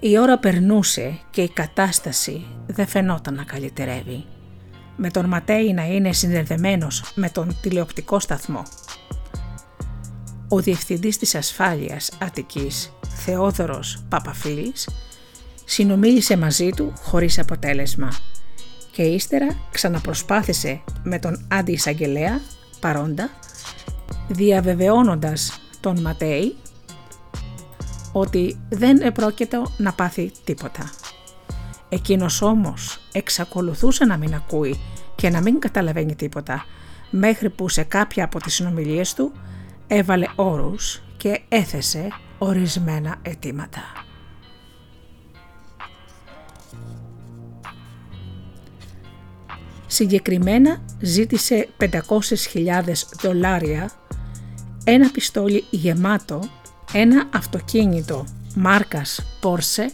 Η ώρα περνούσε και η κατάσταση δεν φαινόταν να καλυτερεύει. Με τον Ματέι να είναι συνδεδεμένος με τον τηλεοπτικό σταθμό. Ο διευθυντής της ασφάλειας Αττικής, Θεόδωρος Παπαφίλης, συνομίλησε μαζί του χωρίς αποτέλεσμα και ύστερα ξαναπροσπάθησε με τον αντιεισαγγελέα παρόντα διαβεβαιώνοντας τον Ματέι ότι δεν επρόκειτο να πάθει τίποτα. Εκείνος όμως εξακολουθούσε να μην ακούει και να μην καταλαβαίνει τίποτα μέχρι που σε κάποια από τις συνομιλίες του έβαλε όρους και έθεσε ορισμένα αιτήματα. Συγκεκριμένα ζήτησε 500.000 δολάρια, ένα πιστόλι γεμάτο, ένα αυτοκίνητο μάρκας Porsche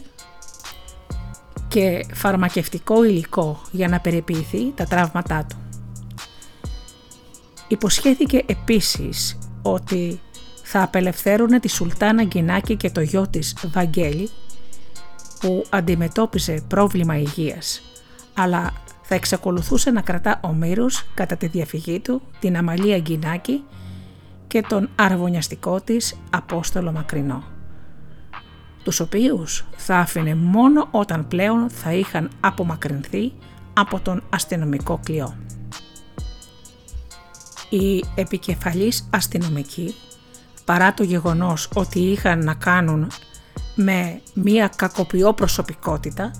και φαρμακευτικό υλικό για να περιποιηθεί τα τραύματά του. Υποσχέθηκε επίσης ότι θα απελευθέρωνε τη Σουλτάνα Γκινάκη και το γιο της Βαγγέλη που αντιμετώπιζε πρόβλημα υγείας αλλά θα εξακολουθούσε να κρατά ο Μύρος κατά τη διαφυγή του την Αμαλία Γκινάκη και τον αρβωνιαστικό της Απόστολο Μακρινό τους οποίους θα άφηνε μόνο όταν πλέον θα είχαν απομακρυνθεί από τον αστυνομικό κλειό. Οι επικεφαλής αστυνομικοί, παρά το γεγονός ότι είχαν να κάνουν με μία κακοποιό προσωπικότητα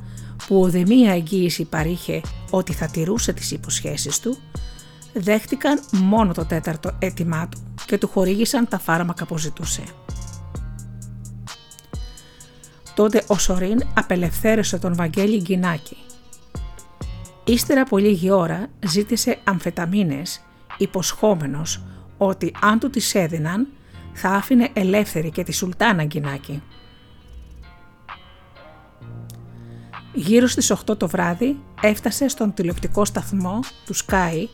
που μία εγγύηση παρήχε ότι θα τηρούσε τις υποσχέσεις του, δέχτηκαν μόνο το τέταρτο αίτημά του και του χορήγησαν τα φάρμακα που ζητούσε. Τότε ο Σορίν απελευθέρωσε τον Βαγγέλη Γκινάκη. Ύστερα από λίγη ώρα ζήτησε αμφεταμίνες υποσχόμενος ότι αν του τις έδιναν θα άφηνε ελεύθερη και τη Σουλτάνα Γκινάκη. Γύρω στις 8 το βράδυ έφτασε στον τηλεοπτικό σταθμό του Sky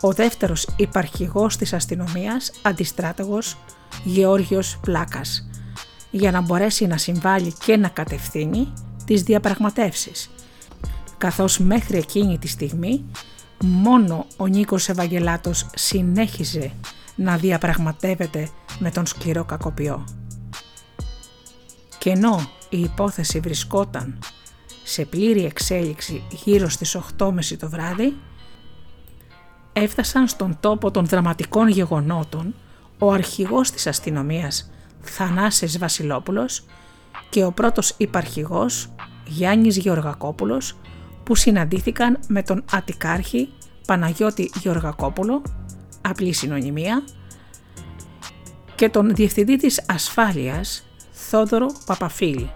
ο δεύτερος υπαρχηγός της αστυνομίας, αντιστράτεγος Γεώργιος Πλάκας, για να μπορέσει να συμβάλλει και να κατευθύνει τις διαπραγματεύσεις, καθώς μέχρι εκείνη τη στιγμή μόνο ο Νίκος Ευαγγελάτος συνέχιζε να διαπραγματεύεται με τον σκληρό κακοποιό. Και ενώ η υπόθεση βρισκόταν σε πλήρη εξέλιξη γύρω στις 8.30 το βράδυ, έφτασαν στον τόπο των δραματικών γεγονότων ο αρχηγός της αστυνομίας Θανάσης Βασιλόπουλος και ο πρώτος υπαρχηγός Γιάννης Γεωργακόπουλος που συναντήθηκαν με τον Αττικάρχη Παναγιώτη Γεωργακόπουλο, απλή συνωνυμία, και τον Διευθυντή της Ασφάλειας Θόδωρο Παπαφίλη.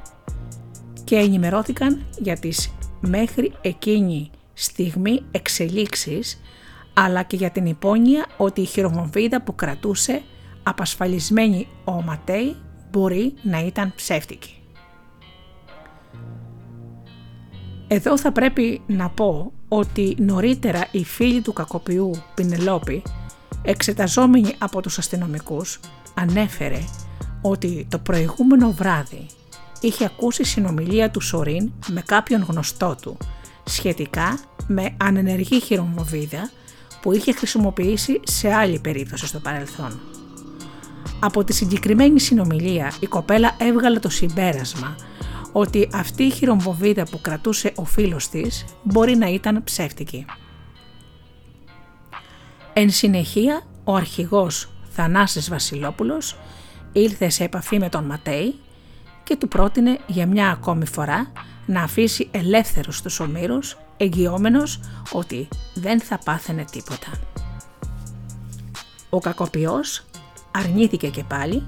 Και ενημερώθηκαν για τις μέχρι εκείνη στιγμή εξελίξεις αλλά και για την υπόνοια ότι η χειρομοβίδα που κρατούσε απασφαλισμένη ο Ματέη μπορεί να ήταν ψεύτικη. Εδώ θα πρέπει να πω ότι νωρίτερα η φίλη του κακοποιού Πινελόπη, εξεταζόμενη από τους αστυνομικούς, ανέφερε ότι το προηγούμενο βράδυ είχε ακούσει συνομιλία του Σορίν με κάποιον γνωστό του σχετικά με ανενεργή χειρομοβίδα που είχε χρησιμοποιήσει σε άλλη περίπτωση στο παρελθόν. Από τη συγκεκριμένη συνομιλία η κοπέλα έβγαλε το συμπέρασμα ότι αυτή η χειρομβοβίδα που κρατούσε ο φίλος της μπορεί να ήταν ψεύτικη. Εν συνεχεία, ο αρχηγός Θανάσης Βασιλόπουλος ήλθε σε επαφή με τον Ματέη και του πρότεινε για μια ακόμη φορά να αφήσει ελεύθερους τους ομήρους εγγυόμενος ότι δεν θα πάθαινε τίποτα. Ο κακοποιός αρνήθηκε και πάλι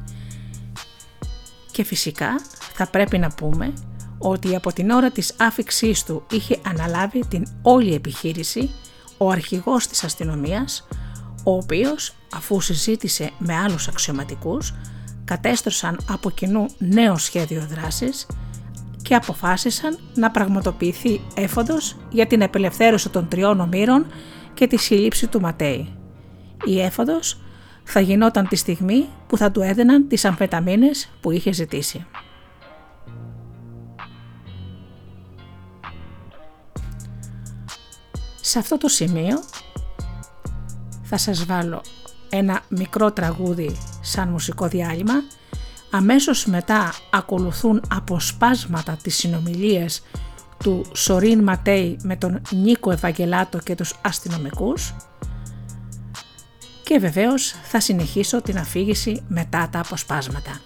και φυσικά θα πρέπει να πούμε ότι από την ώρα της άφηξής του είχε αναλάβει την όλη επιχείρηση ο αρχηγός της αστυνομίας, ο οποίος αφού συζήτησε με άλλους αξιωματικούς, κατέστρωσαν από κοινού νέο σχέδιο δράσης και αποφάσισαν να πραγματοποιηθεί έφοδος για την απελευθέρωση των τριών ομήρων και τη σύλληψη του Ματέη. Η έφοδος θα γινόταν τη στιγμή που θα του έδαιναν τις αμφεταμίνες που είχε ζητήσει. Σε αυτό το σημείο θα σας βάλω ένα μικρό τραγούδι σαν μουσικό διάλειμμα. Αμέσως μετά ακολουθούν αποσπάσματα τις συνομιλίες του Σορίν Ματέι με τον Νίκο Ευαγγελάτο και τους αστυνομικούς και βεβαίως θα συνεχίσω την αφήγηση μετά τα αποσπάσματα.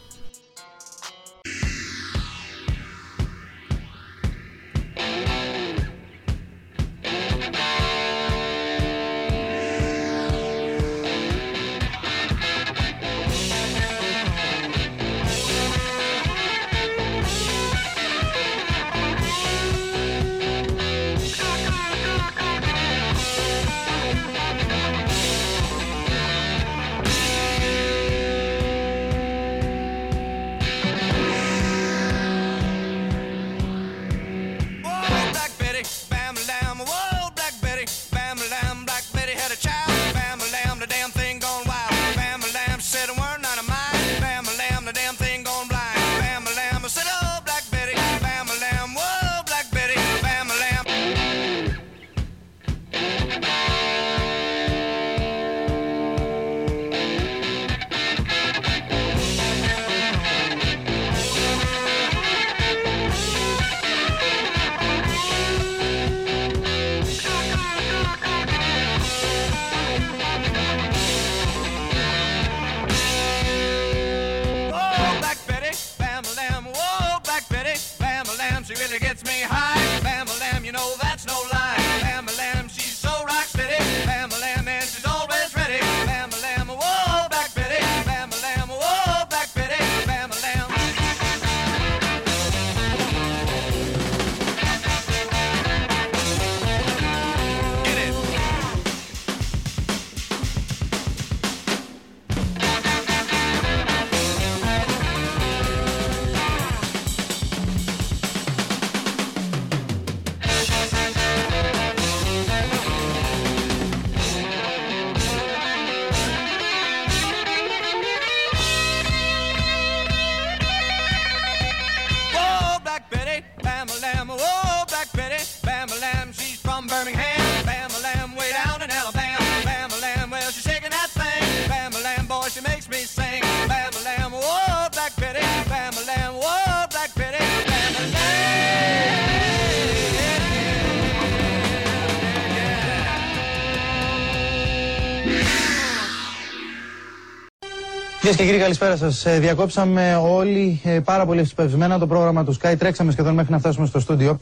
Κυρίες και κύριοι, καλησπέρα σας. Ε, διακόψαμε όλοι ε, πάρα πολύ ευσπευσμένα το πρόγραμμα του Sky. Τρέξαμε σχεδόν μέχρι να φτάσουμε στο στούντιο.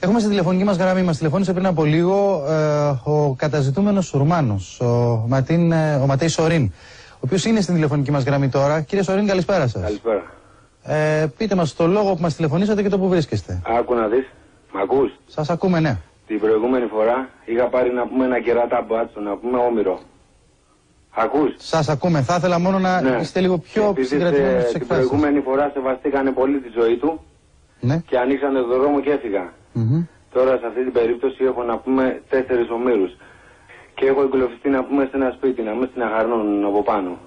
Έχουμε στη τηλεφωνική μας γραμμή, μας τηλεφώνησε πριν από λίγο ε, ο καταζητούμενος Ουρμάνο, ο, Ματίν, ε, ο Ματέης Σορίν, ο οποίος είναι στην τηλεφωνική μας γραμμή τώρα. Κύριε Σορίν, καλησπέρα σας. Καλησπέρα. Ε, πείτε μας το λόγο που μας τηλεφωνήσατε και το που βρίσκεστε. Άκου να δεις. Μ' ακούς; Σας ακούμε, ναι. Την προηγούμενη φορά είχα πάρει να πούμε ένα κεράτα μπάτσο, να πούμε όμοιρο. Ακούς; Σας ακούμε. Θα ήθελα μόνο να ναι. είστε λίγο πιο συγκρατημένοι στις εκφράσεις. Την προηγούμενη φορά σεβαστήκανε πολύ τη ζωή του ναι. και ανοίξανε τον δρόμο και έφυγα. Τώρα σε αυτή την περίπτωση έχω να πούμε τέσσερις ομήρους. Και έχω εγκλωβιστεί να πούμε σε ένα σπίτι, να μην στην αχαρνών από πάνω.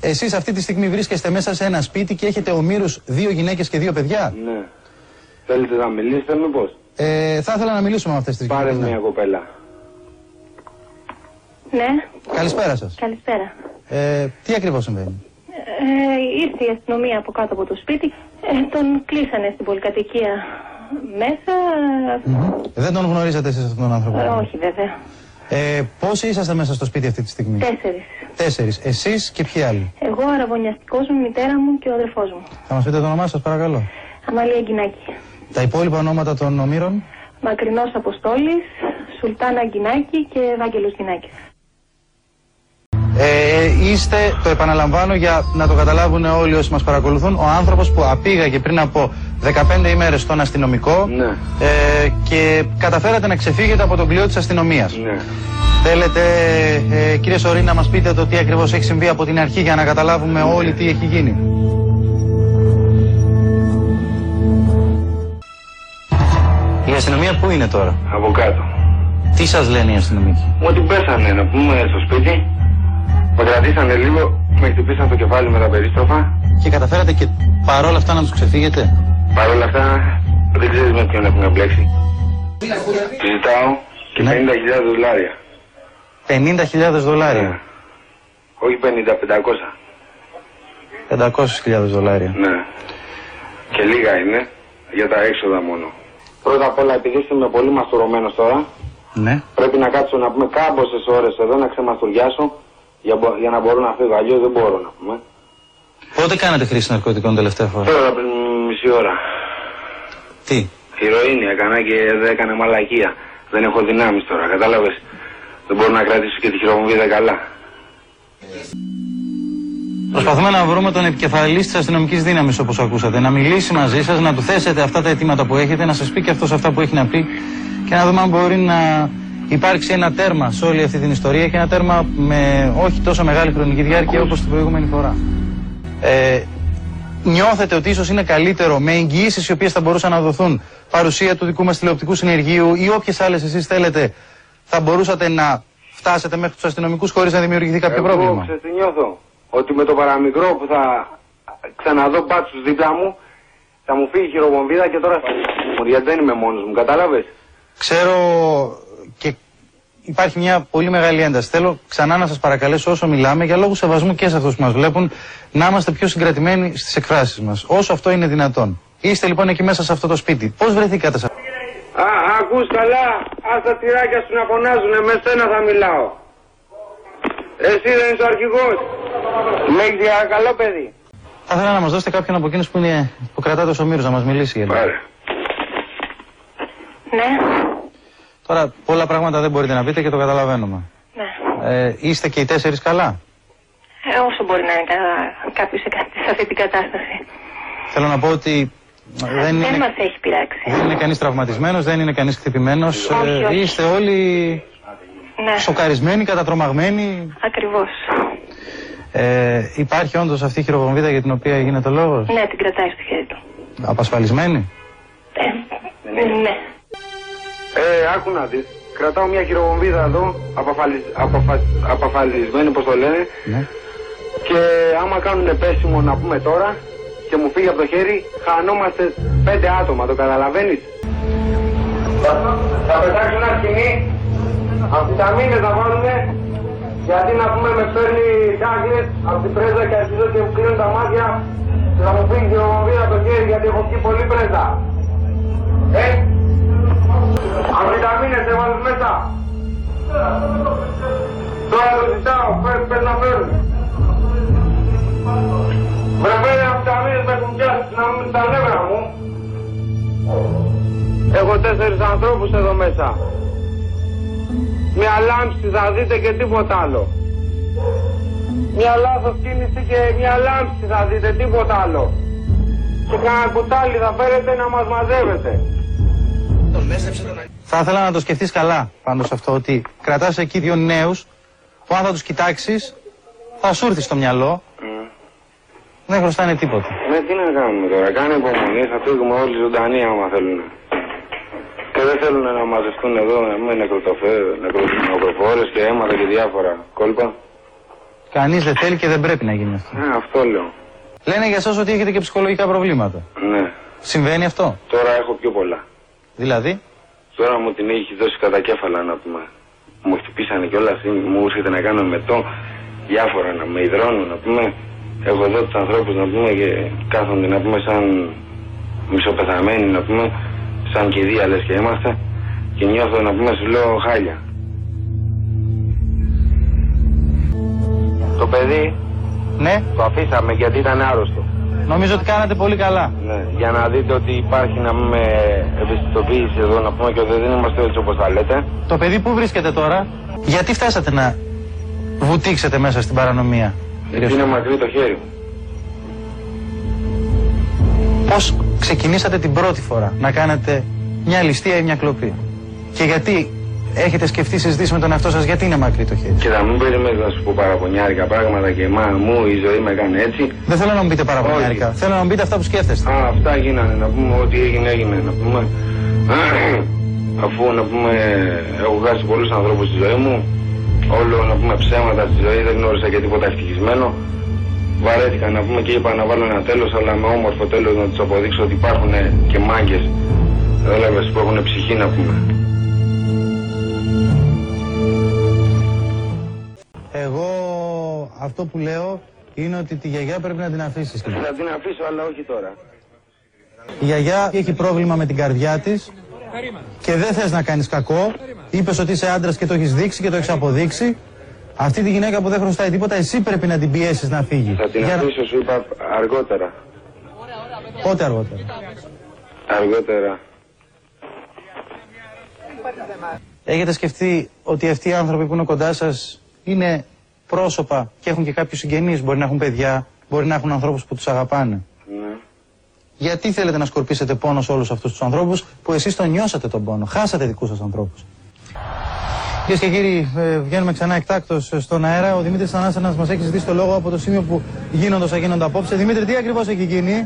Εσείς αυτή τη στιγμή βρίσκεστε μέσα σε ένα σπίτι και έχετε ομήρους δύο γυναίκες και δύο παιδιά; Ναι. Θέλετε να μιλήσετε μήπως. Ε, θα ήθελα να μιλήσουμε με αυτές τις Πάρε μια κοπέλα. Ναι. Καλησπέρα σας. Καλησπέρα. Ε, τι ακριβώς συμβαίνει; Ε, ήρθε η αστυνομία από κάτω από το σπίτι. Ε, τον κλείσανε στην πολυκατοικία μέσα. Δεν τον γνωρίζατε εσείς αυτόν τον άνθρωπο; Ε, όχι βέβαια. Ε, πόσοι είσαστε μέσα στο σπίτι αυτή τη στιγμή; Τέσσερις. Τέσσερις. Εσείς και ποιοι άλλοι; Εγώ, αραβωνιαστικός μου, η μητέρα μου και ο αδερφός μου. Θα μας πείτε το όνομά σας παρακαλώ. Αμαλία Γκινάκη. Τα υπόλοιπα ονόματα των ομήρων; Μακρινός Αποστόλης, Σουλτάνα Γκινάκη και Ευάγγελος Γκινάκης. Ε, είστε, το επαναλαμβάνω για να το καταλάβουν όλοι όσοι μας παρακολουθούν, ο άνθρωπος που απήγαγε πριν από 15 ημέρες στον αστυνομικό Ναι. ε, και καταφέρατε να ξεφύγετε από τον κλειό της αστυνομίας. Ναι. Θέλετε, ε, κύριε Σωρή, να μας πείτε το τι ακριβώς έχει συμβεί από την αρχή για να καταλάβουμε όλοι τι έχει γίνει. Η αστυνομία πού είναι τώρα, Από κάτω. τι σας λένε οι αστυνομικοί; Μου την πέσανε να πούμε στο σπίτι. Με κρατήσανε λίγο, με χτυπήσαν το κεφάλι με τα περίστροφα. Και καταφέρατε και παρόλα αυτά να τους ξεφύγετε; Παρ' όλα αυτά δεν ξέρεις με ποιον έχουν εμπλέξει. Του ζητάω και Ναι. 50.000 δολάρια. 50.000 δολάρια. Όχι 50, 500. 500.000 δολάρια. Ναι. Και λίγα είναι για τα έξοδα μόνο. Πρώτα απ' όλα, επειδή είμαι πολύ μαστουρωμένος τώρα, Ναι. πρέπει να κάτσω να πούμε κάμποσες ώρες εδώ να ξεμαστουριάσω για, μπο- για να μπορώ να φύγω. Αλλιώς δεν μπορώ να πούμε. Πότε κάνατε χρήση ναρκωτικών τελευταία φορά; Τώρα πριν μισή ώρα. Τι; Ηρωίνη έκανα και δεν έκανε μαλακία. Δεν έχω δυνάμεις τώρα, κατάλαβες. Δεν μπορώ να κρατήσω και τη χειροβομβίδα καλά. Προσπαθούμε να βρούμε τον επικεφαλής της αστυνομικής δύναμης, όπως ακούσατε. Να μιλήσει μαζί σας, να του θέσετε αυτά τα αιτήματα που έχετε, να σας πει και αυτός αυτά που έχει να πει και να δούμε αν μπορεί να υπάρξει ένα τέρμα σε όλη αυτή την ιστορία και ένα τέρμα με όχι τόσο μεγάλη χρονική διάρκεια όπως την προηγούμενη φορά. Ε, νιώθετε ότι ίσως είναι καλύτερο με εγγυήσεις οι οποίες θα μπορούσαν να δοθούν παρουσία του δικού μας τηλεοπτικού συνεργείου ή όποιες άλλες εσείς θέλετε, θα μπορούσατε να φτάσετε μέχρι τους αστυνομικούς χωρίς να δημιουργηθεί κάποιο Εγώ πρόβλημα; ξέρεις τι νιώθω. Ότι με το παραμικρό που θα ξαναδώ μπάτσους δίπλα μου, θα μου φύγει η χειροβομβίδα και τώρα θα μου γιατί δεν είμαι μόνος μου, κατάλαβες; Ξέρω και υπάρχει μια πολύ μεγάλη ένταση. Θέλω ξανά να σας παρακαλέσω όσο μιλάμε για λόγους σεβασμού και σε αυτούς που μας βλέπουν να είμαστε πιο συγκρατημένοι στις εκφράσεις μας. Όσο αυτό είναι δυνατόν. Είστε λοιπόν εκεί μέσα σε αυτό το σπίτι. Πώς βρεθήκατε σε αυτό; Α, ακούς καλά, ας τα τυράκια σου να φωνάζουνε, με σένα θα μιλάω. Εσύ δεν είσαι ο αρχηγός. Με έχεις για καλό παιδί. Θα ήθελα να μας δώσετε κάποιον από εκείνους που, είναι, που κρατάτε ως ομήρους να μας μιλήσει. για λίγο. Πάρε. Ναι, Τώρα πολλά πράγματα δεν μπορείτε να πείτε και το καταλαβαίνουμε. ναι. Ε, είστε και οι τέσσερις καλά; Ε, όσο μπορεί να είναι κάποιος σε, κα- σε αυτή την κατάσταση. Θέλω να πω ότι δεν Δεν είναι, μας έχει πειράξει. δεν είναι κανείς τραυματισμένος, δεν είναι κανείς χτυπημένος. Όχι, Ε, όχι. είστε όλοι Ναι, σοκαρισμένοι, κατατρομαγμένοι. ακριβώς. Ε, υπάρχει όντως αυτή η χειροβομβίδα για την οποία γίνεται λόγος; Ναι, την κρατάει στο χέρι του. Απασφαλισμένη; Ε, ναι. Ε, άκου να δεις. Κρατάω μια χειροβομβίδα εδώ, απαφαλισ... απαφα... απαφαλισμένη, πώς το λένε. Ναι. Και άμα κάνουν πέσιμο να πούμε τώρα και μου φύγει από το χέρι, χανόμαστε πέντε άτομα, το καταλαβαίνεις; Θα, θα πετάξω ένα σκηνή, αμφιταμίνες να βάλουνε, γιατί να πούμε με παίρνει τάγλες από την πρέζα και αρχίζω και μου κλείνουν τα μάτια και θα μου φύγει η χειροβομβίδα από το χέρι γιατί έχω πιει πολύ πρέζα. Ε, αμφιταμίνες έβαλες μέσα. Τώρα το ζητάω, πες, πες να φέρουν. Βρε φέρε από τα μήνες με έχουν πιάσει να μην τα νεύρα μου. Έχω τέσσερις ανθρώπους εδώ μέσα. Μια λάμψη θα δείτε και τίποτα άλλο. Μια λάθος κίνηση και μια λάμψη θα δείτε, τίποτα άλλο. Και κανένα κουτάλι θα φέρετε να μας μαζεύετε. Θα ήθελα να το σκεφτείς καλά πάνω σε αυτό ότι κρατάς εκεί δύο νέους που αν θα τους κοιτάξεις θα σου έρθει στο μυαλό. Δεν χρωστάνε τίποτα. Ναι, τι να κάνουμε τώρα. Κάνε υπομονή, θα φύγουμε όλοι ζωντανοί άμα θέλουν. Και δεν θέλουν να μαζευτούν εδώ με νεκροτοφέ- νεκρο- νεκροφόρες και αίματα και διάφορα κόλπα. Κανείς δεν θέλει και δεν πρέπει να γίνει αυτό. Ναι, αυτό λέω. Λένε για εσάς ότι έχετε και ψυχολογικά προβλήματα. Ναι. Συμβαίνει αυτό; Τώρα έχω πιο πολλά. Δηλαδή, Τώρα μου την έχει δώσει κατά κέφαλα να πούμε. Μου χτυπήσανε κιόλας, μου έρχεται να κάνω μετό. Διάφορα να με υδρώνουν να πούμε. έχω εδώ τους ανθρώπους να πούμε και κάθονται να πούμε σαν μισοπεθαμένοι να πούμε, σαν κηδεία λες και είμαστε και νιώθω να πούμε σου λέω χάλια. Το παιδί Ναι, το αφήσαμε γιατί ήταν άρρωστο. Νομίζω ότι κάνατε πολύ καλά. Ναι, για να δείτε ότι υπάρχει να πούμε ευαισθητοποίηση εδώ να πούμε και ότι δεν είμαστε έτσι όπως τα λέτε. Το παιδί που βρίσκεται τώρα, γιατί φτάσατε να βουτήξετε μέσα στην παρανομία. Γιατί είναι μακρύ το χέρι μου. Πώς ξεκινήσατε την πρώτη φορά να κάνετε μια ληστεία ή μια κλοπή; Και γιατί έχετε σκεφτεί συζητήσεις με τον εαυτό σας γιατί είναι μακρύ το χέρι; Και θα μην περιμένεις να σου πω παραπονιάρικα πράγματα και μα μου η ζωή με έκανε έτσι. Δεν θέλω να μου πείτε παραπονιάρικα. Όχι. Θέλω να μου πείτε αυτά που σκέφτεστε. Α, αυτά γίνανε να πούμε ότι έγινε έγινε να πούμε. Αφού να πούμε έχω χάσει πολλούς ανθρώπους στη ζωή μου, όλο να πούμε ψέματα στη ζωή, δεν γνώρισα και τίποτα ευτυχισμένο. Βαρέθηκα να πούμε και είπα να βάλω ένα τέλος, αλλά με όμορφο τέλος να τους αποδείξω ότι υπάρχουν και μάγκες. Έλαβες που έχουν ψυχή να πούμε. Αυτό που λέω είναι ότι τη γιαγιά πρέπει να την αφήσεις. Θα την αφήσω, αλλά όχι τώρα. Η γιαγιά έχει πρόβλημα με την καρδιά της και δεν θες να κάνεις κακό. Είπες ότι είσαι άντρας και το έχεις δείξει και το έχεις αποδείξει. Αυτή τη γυναίκα που δεν χρωστάει τίποτα, εσύ πρέπει να την πιέσεις να φύγει. Θα την Για να- αφήσω, σου είπα αργότερα. Πότε αργότερα; Αργότερα. Έχετε σκεφτεί ότι αυτοί οι άνθρωποι που είναι κοντά σας είναι πρόσωπα και έχουν και κάποιους συγγενείς. Μπορεί να έχουν παιδιά, μπορεί να έχουν ανθρώπους που τους αγαπάνε. Ναι. Γιατί θέλετε να σκορπίσετε πόνο σε όλους αυτούς τους ανθρώπους που εσείς τον νιώσατε τον πόνο, χάσατε δικούς σας ανθρώπους; Κυρίες και κύριοι, ε, βγαίνουμε ξανά εκτάκτο στον αέρα. Ο Δημήτρης Ανάσανα μας έχει ζητήσει το λόγο από το σημείο που γίνονται όσα γίνονται απόψε. Δημήτρη, τι ακριβώς έχει γίνει;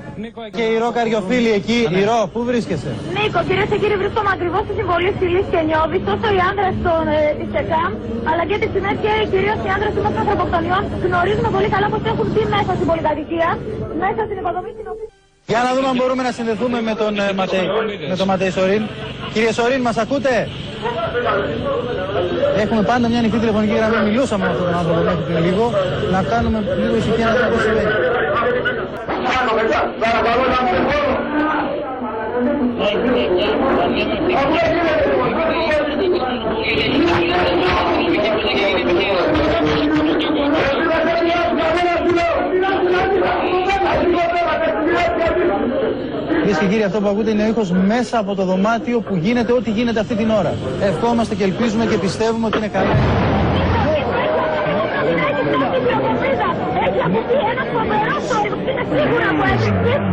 Και η Ρο Καριοφίλη εκεί. Η Ρο, πού βρίσκεσαι; Νίκο, κυρίες και κύριοι, βρίσκομαι ακριβώς στη συμβολή Φυλή και Νιώδη, τόσο οι άντρε ε, της ΕΚΑΜ, αλλά και της ΣΥΜΕΤ και κυρίως οι άντρε των ανθρωποκτονιών γνωρίζουμε πολύ καλά πως έχουν μπει μέσα στην πολυκατοικία, μέσα στην υποδομή στην οποία. Για να δούμε αν μπορούμε να συνδεθούμε με τον ε, Ματέι, με τον Ματέι Σορίν. Κύριε Σορίν, μας ακούτε; Έχουμε πάντα μια ανοιχτή τηλεφωνική γραμμή. Μιλούσαμε με αυτόν τον άνθρωπο μέχρι πριν λίγο. Να κάνουμε λίγο ησυχία να δούμε τι συμβαίνει. Κυρίες και κύριοι, αυτό που ακούτε είναι ο ήχος μέσα από το δωμάτιο που γίνεται ό,τι γίνεται αυτή την ώρα. Ευχόμαστε και ελπίζουμε και πιστεύουμε ότι είναι καλά. Έχει ακουστεί ένα φοβερό θόρυβο που είναι σίγουρα που έπαιξε και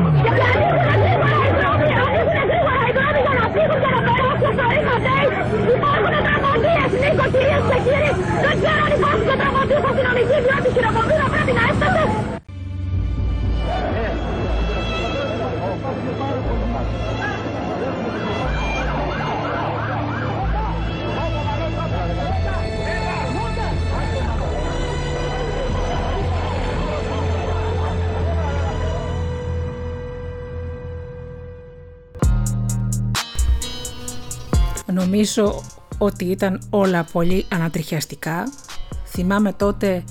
Νομίζω ότι ήταν όλα πολύ ανατριχιαστικά. Θυμάμαι τότε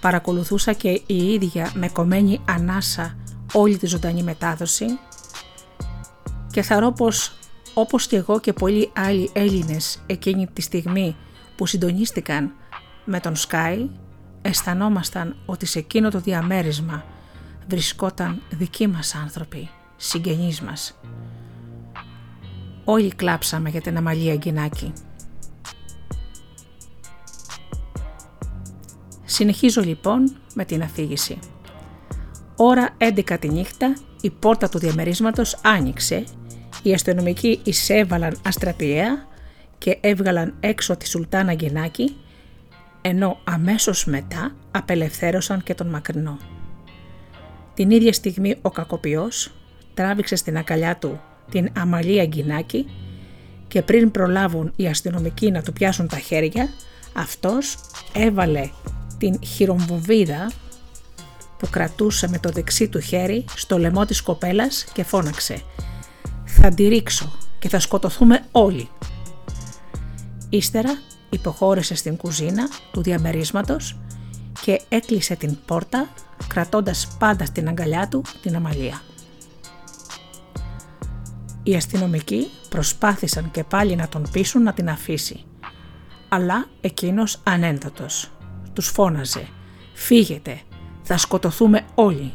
παρακολουθούσα και η ίδια με κομμένη ανάσα όλη τη ζωντανή μετάδοση και θαρώ πως όπως και εγώ και πολλοί άλλοι Έλληνες εκείνη τη στιγμή που συντονίστηκαν με τον Sky αισθανόμασταν ότι σε εκείνο το διαμέρισμα βρισκόταν δικοί μας άνθρωποι, συγγενείς μας. Όλοι κλάψαμε για την Αμαλία Γκινάκη. Συνεχίζω λοιπόν με την αφήγηση. Ώρα 11 τη νύχτα η πόρτα του διαμερίσματος άνοιξε, οι αστυνομικοί εισέβαλαν αστραπιαία και έβγαλαν έξω τη Σουλτάνα Γκινάκη, ενώ αμέσως μετά απελευθέρωσαν και τον Μακρινό. Την ίδια στιγμή ο κακοποιός τράβηξε στην αγκαλιά του την Αμαλία Γκινάκη και πριν προλάβουν οι αστυνομικοί να του πιάσουν τα χέρια, αυτός έβαλε την χειρομβοβίδα που κρατούσε με το δεξί του χέρι στο λαιμό της κοπέλας και φώναξε «Θα τη ρίξω και θα σκοτωθούμε όλοι». Ύστερα υποχώρησε στην κουζίνα του διαμερίσματος και έκλεισε την πόρτα κρατώντας πάντα στην αγκαλιά του την αμαλία. Οι αστυνομικοί προσπάθησαν και πάλι να τον πείσουν να την αφήσει, αλλά εκείνος ανέντατος. Τους φώναζε «Φύγετε, θα σκοτωθούμε όλοι,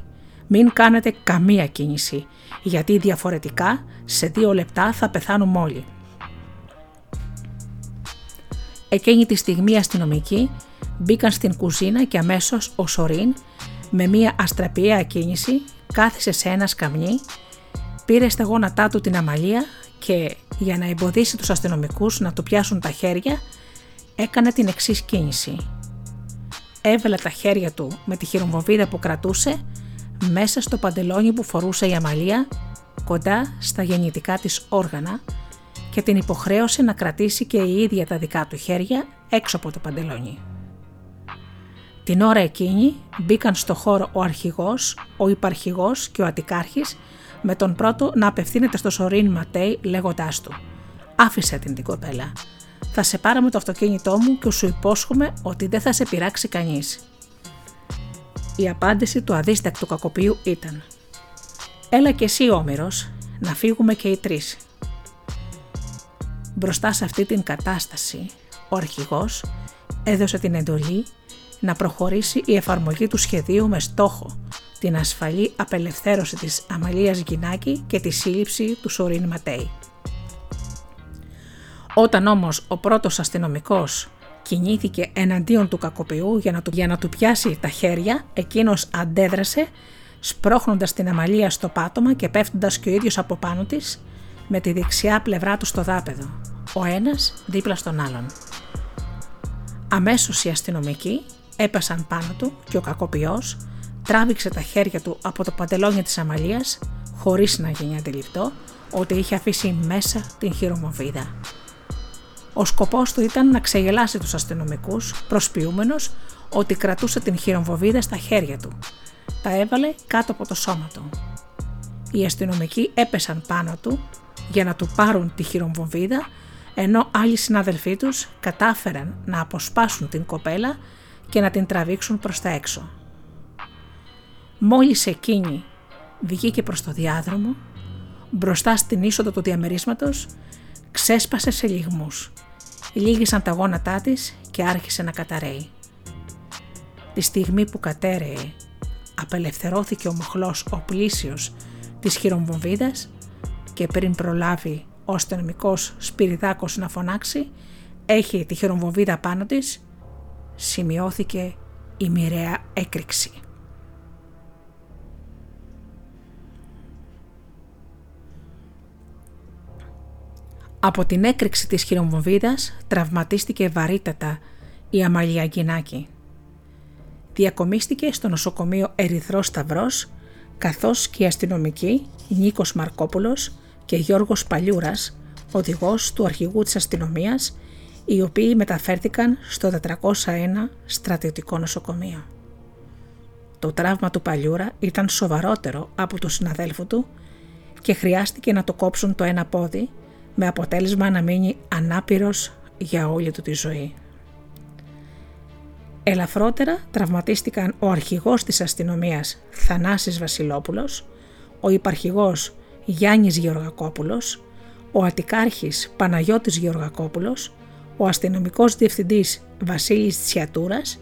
μην κάνετε καμία κίνηση, γιατί διαφορετικά σε δύο λεπτά θα πεθάνουμε όλοι». Εκείνη τη στιγμή οι αστυνομικοί μπήκαν στην κουζίνα και αμέσως ο Σορίν με μία αστραπιαία κίνηση κάθισε σε ένα σκαμνί, πήρε στα γόνατά του την αμαλία και για να εμποδίσει τους αστυνομικούς να του πιάσουν τα χέρια έκανε την εξής κίνηση. Έβαλε τα χέρια του με τη χειρομβοβίδα που κρατούσε μέσα στο παντελόνι που φορούσε η αμαλία κοντά στα γεννητικά της όργανα και την υποχρέωσε να κρατήσει και η ίδια τα δικά του χέρια έξω από το παντελόνι. Την ώρα εκείνη μπήκαν στο χώρο ο αρχηγός, ο υπαρχηγός και ο ατικάρχης με τον πρώτο να απευθύνεται στο Σορίν Ματέι λέγοντάς του «Άφησε την την κοπέλα. Θα σε πάρω με το αυτοκίνητό μου και σου υπόσχομαι ότι δεν θα σε πειράξει κανείς». Η απάντηση του αδίστακτου κακοποιού ήταν «Έλα και εσύ Όμηρος, να φύγουμε και οι τρεις». Μπροστά σε αυτή την κατάσταση, ο αρχηγός έδωσε την εντολή να προχωρήσει η εφαρμογή του σχεδίου με στόχο την ασφαλή απελευθέρωση της Αμαλίας Γκινάκη και τη σύλληψη του Σορίν Ματέι. Όταν όμως ο πρώτος αστυνομικός κινήθηκε εναντίον του κακοποιού για να του, για να του πιάσει τα χέρια, εκείνος αντέδρασε σπρώχνοντας την Αμαλία στο πάτωμα και πέφτοντας και ο ίδιος από πάνω της με τη δεξιά πλευρά του στο δάπεδο, ο ένας δίπλα στον άλλον. Αμέσως οι αστυνομικοί έπασαν πάνω του και ο κακοποιός τράβηξε τα χέρια του από το παντελόνια της Αμαλίας χωρίς να γίνει αντιληπτό ότι είχε αφήσει μέσα την χειρομοβίδα. Ο σκοπός του ήταν να ξεγελάσει τους αστυνομικούς προσποιούμενος ότι κρατούσε την χειρομοβίδα στα χέρια του. Τα έβαλε κάτω από το σώμα του. Οι αστυνομικοί έπεσαν πάνω του για να του πάρουν τη χειρομβομβίδα ενώ άλλοι συναδελφοί τους κατάφεραν να αποσπάσουν την κοπέλα και να την τραβήξουν προς τα έξω. Μόλις εκείνη βγήκε προς το διάδρομο, μπροστά στην είσοδο του διαμερίσματος, ξέσπασε σε λιγμούς. Λύγησαν τα γόνατά της και άρχισε να καταραίει. Τη στιγμή που κατέρεε, απελευθερώθηκε ο μοχλός ο πλήσιος της χειρομβομβίδας και πριν προλάβει ο αστυνομικός Σπυριδάκος να φωνάξει «Έχει τη χειρομβομβίδα πάνω της», σημειώθηκε η μοιραία έκρηξη. Από την έκρηξη της χειρομβομβίδας τραυματίστηκε βαρύτατα η Αμαλία Γκινάκη. Διακομίστηκε στο νοσοκομείο Ερυθρός Σταυρός καθώς και οι αστυνομικοί Νίκος Μαρκόπουλος και Γιώργος Παλιούρας, οδηγός του αρχηγού της αστυνομίας, οι οποίοι μεταφέρθηκαν στο 401 στρατιωτικό νοσοκομείο. Το τραύμα του Παλιούρα ήταν σοβαρότερο από του συναδέλφου του και χρειάστηκε να το κόψουν το ένα πόδι με αποτέλεσμα να μείνει ανάπηρος για όλη του τη ζωή. Ελαφρότερα τραυματίστηκαν ο αρχηγός της αστυνομίας Θανάσης Βασιλόπουλος, ο υπαρχηγός Γιάννης Γεωργακόπουλος, ο Ατικάρχης Παναγιώτης Γεωργακόπουλος, ο αστυνομικός διευθυντής Βασίλης Τσιατούρας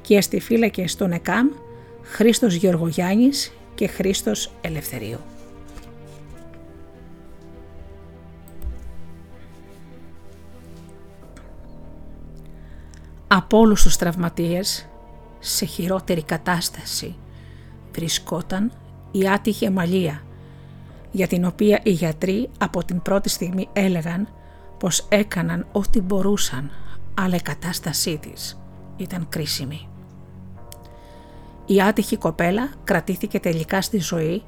και οι αστιφύλακες των ΕΚΑΜ Χρήστος Γεωργογιάννης και Χρήστος Ελευθερίου. Από όλους τους τραυματίες, σε χειρότερη κατάσταση, βρισκόταν η άτυχη Αμαλία, για την οποία οι γιατροί από την πρώτη στιγμή έλεγαν πως έκαναν ό,τι μπορούσαν, αλλά η κατάστασή της ήταν κρίσιμη. Η άτυχη κοπέλα κρατήθηκε τελικά στη ζωή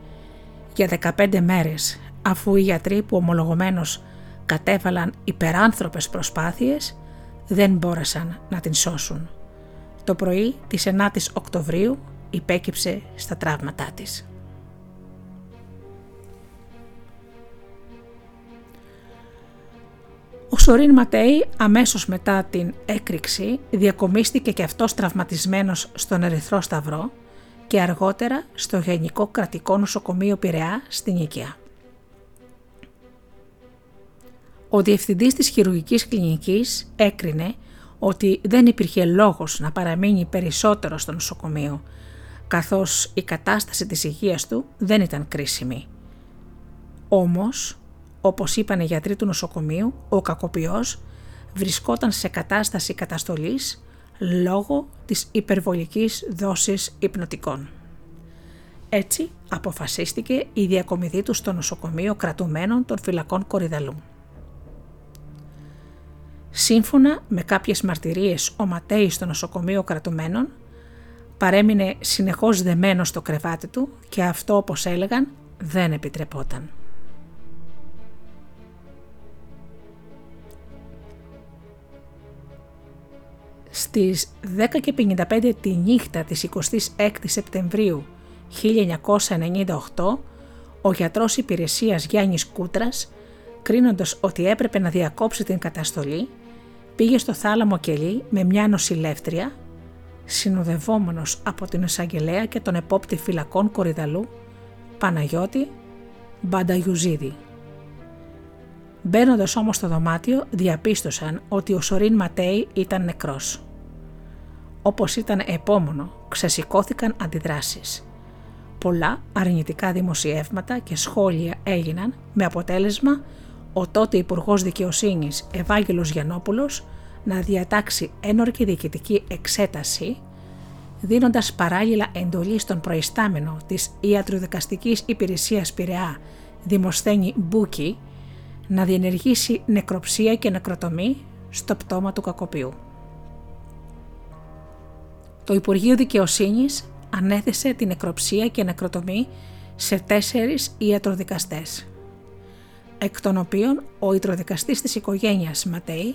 για 15 μέρες, αφού οι γιατροί που ομολογωμένως κατέβαλαν υπεράνθρωπες προσπάθειες δεν μπόρεσαν να την σώσουν. Το πρωί της 9ης Οκτωβρίου υπέκυψε στα τραύματά της. Ο Σορίν Ματέι αμέσως μετά την έκρηξη διακομίστηκε και αυτός τραυματισμένος στον Ερυθρό Σταυρό και αργότερα στο Γενικό Κρατικό Νοσοκομείο Πειραιά στην Οικία. Ο διευθυντής της χειρουργικής κλινικής έκρινε ότι δεν υπήρχε λόγος να παραμείνει περισσότερο στο νοσοκομείο, καθώς η κατάσταση της υγείας του δεν ήταν κρίσιμη. Όμως, όπως είπαν οι γιατροί του νοσοκομείου, ο κακοποιός βρισκόταν σε κατάσταση καταστολής λόγω της υπερβολικής δόσης υπνοτικών. Έτσι αποφασίστηκε η διακομιδή του στο νοσοκομείο κρατουμένων των φυλακών Κορυδαλού. Σύμφωνα με κάποιες μαρτυρίες ο Ματέης στο νοσοκομείο κρατουμένων παρέμεινε συνεχώς δεμένος στο κρεβάτι του και αυτό όπως έλεγαν δεν επιτρεπόταν. Στις 10.55 τη νύχτα της 26 Σεπτεμβρίου 1998, ο γιατρός υπηρεσίας Γιάννης Κούτρας, κρίνοντας ότι έπρεπε να διακόψει την καταστολή, πήγε στο θάλαμο κελί με μια νοσηλεύτρια, συνοδευόμενος από την εισαγγελέα και τον επόπτη φυλακών Κορυδαλού, Παναγιώτη Μπανταγιουζίδη. Μπαίνοντας όμως στο δωμάτιο, διαπίστωσαν ότι ο Σορίν Ματέι ήταν νεκρός. Όπως ήταν επόμενο, ξεσηκώθηκαν αντιδράσεις. Πολλά αρνητικά δημοσιεύματα και σχόλια έγιναν με αποτέλεσμα ο τότε Υπουργός Δικαιοσύνης Ευάγγελος Γιαννόπουλος να διατάξει ένορκη διοικητική εξέταση δίνοντας παράλληλα εντολή στον προϊστάμενο της Ιατροδικαστικής Υπηρεσίας Πειραιά Δημοσθένη Μπούκη να διενεργήσει νεκροψία και νεκροτομή στο πτώμα του κακοποιού. Το Υπουργείο Δικαιοσύνης ανέθεσε την νεκροψία και νεκροτομή σε τέσσερις ιατροδικαστές, εκ των οποίων ο ιατροδικαστής της οικογένειας Ματέη,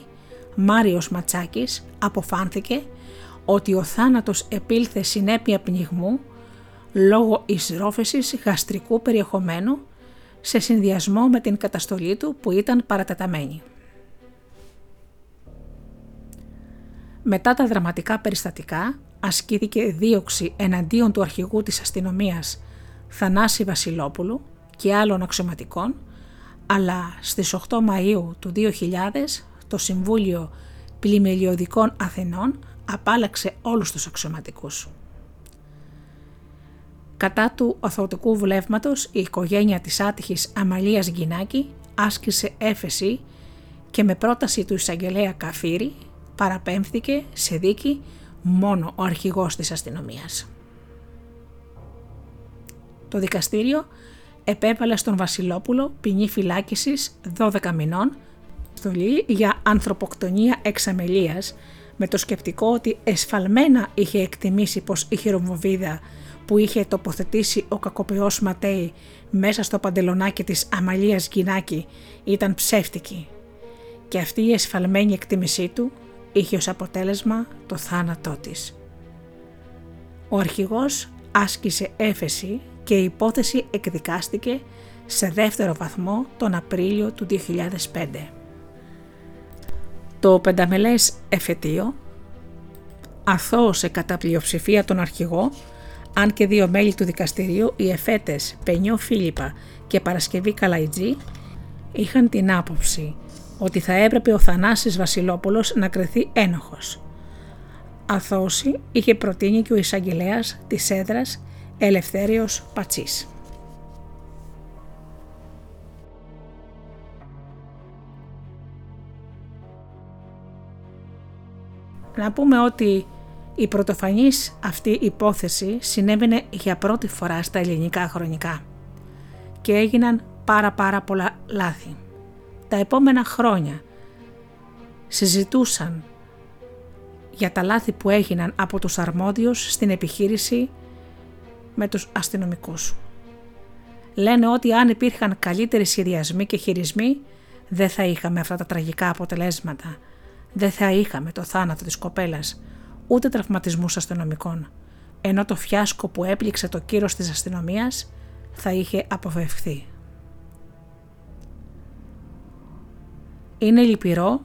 Μάριος Ματσάκης, αποφάνθηκε ότι ο θάνατος επήλθε συνέπεια πνιγμού λόγω εισρόφεσης γαστρικού περιεχομένου σε συνδυασμό με την καταστολή του που ήταν παρατεταμένη. Μετά τα δραματικά περιστατικά ασκήθηκε δίωξη εναντίον του αρχηγού της αστυνομίας Θανάση Βασιλόπουλου και άλλων αξιωματικών, αλλά στις 8 Μαΐου του 2000 το Συμβούλιο Πλημελιωδικών Αθηνών απάλαξε όλους τους αξιωματικούς. Κατά του οθωτικού βλέμματος η οικογένεια της άτυχης Αμαλίας Γκινάκη άσκησε έφεση και με πρόταση του εισαγγελέα Καφύρη παραπέμφθηκε σε δίκη μόνο ο αρχηγός της αστυνομίας. Το δικαστήριο επέβαλε στον Βασιλόπουλο ποινή φυλάκισης 12 μηνών στολή για ανθρωποκτονία εξαμελίας με το σκεπτικό ότι εσφαλμένα είχε εκτιμήσει πως η χειρομοβίδα που είχε τοποθετήσει ο κακοποιός Ματέη μέσα στο παντελονάκι της Αμαλίας Γκινάκη ήταν ψεύτικη και αυτή η εσφαλμένη εκτίμησή του είχε ως αποτέλεσμα το θάνατό της. Ο αρχηγός άσκησε έφεση και η υπόθεση εκδικάστηκε σε δεύτερο βαθμό τον Απρίλιο του 2005. Το πενταμελές εφετείο αθώωσε κατά πλειοψηφία τον αρχηγό αν και δύο μέλη του δικαστηρίου, οι εφέτες Πενιό Φίλιππα και Παρασκευή Καλαϊτζή, είχαν την άποψη ότι θα έπρεπε ο Θανάσης Βασιλόπουλος να κρυθεί ένοχος. Αθώση είχε προτείνει και ο εισαγγελέας της έδρας Ελευθέριος Πατσής. Να πούμε ότι η πρωτοφανής αυτή υπόθεση συνέβαινε για πρώτη φορά στα ελληνικά χρονικά και έγιναν πάρα πάρα πολλά λάθη. Τα επόμενα χρόνια συζητούσαν για τα λάθη που έγιναν από τους αρμόδιους στην επιχείρηση με τους αστυνομικούς. Λένε ότι αν υπήρχαν καλύτεροι σχεδιασμοί και χειρισμοί δεν θα είχαμε αυτά τα τραγικά αποτελέσματα. Δεν θα είχαμε το θάνατο της κοπέλας ούτε τραυματισμούς αστυνομικών, ενώ το φιάσκο που έπληξε το κύρος της αστυνομίας θα είχε αποφευχθεί. Είναι λυπηρό,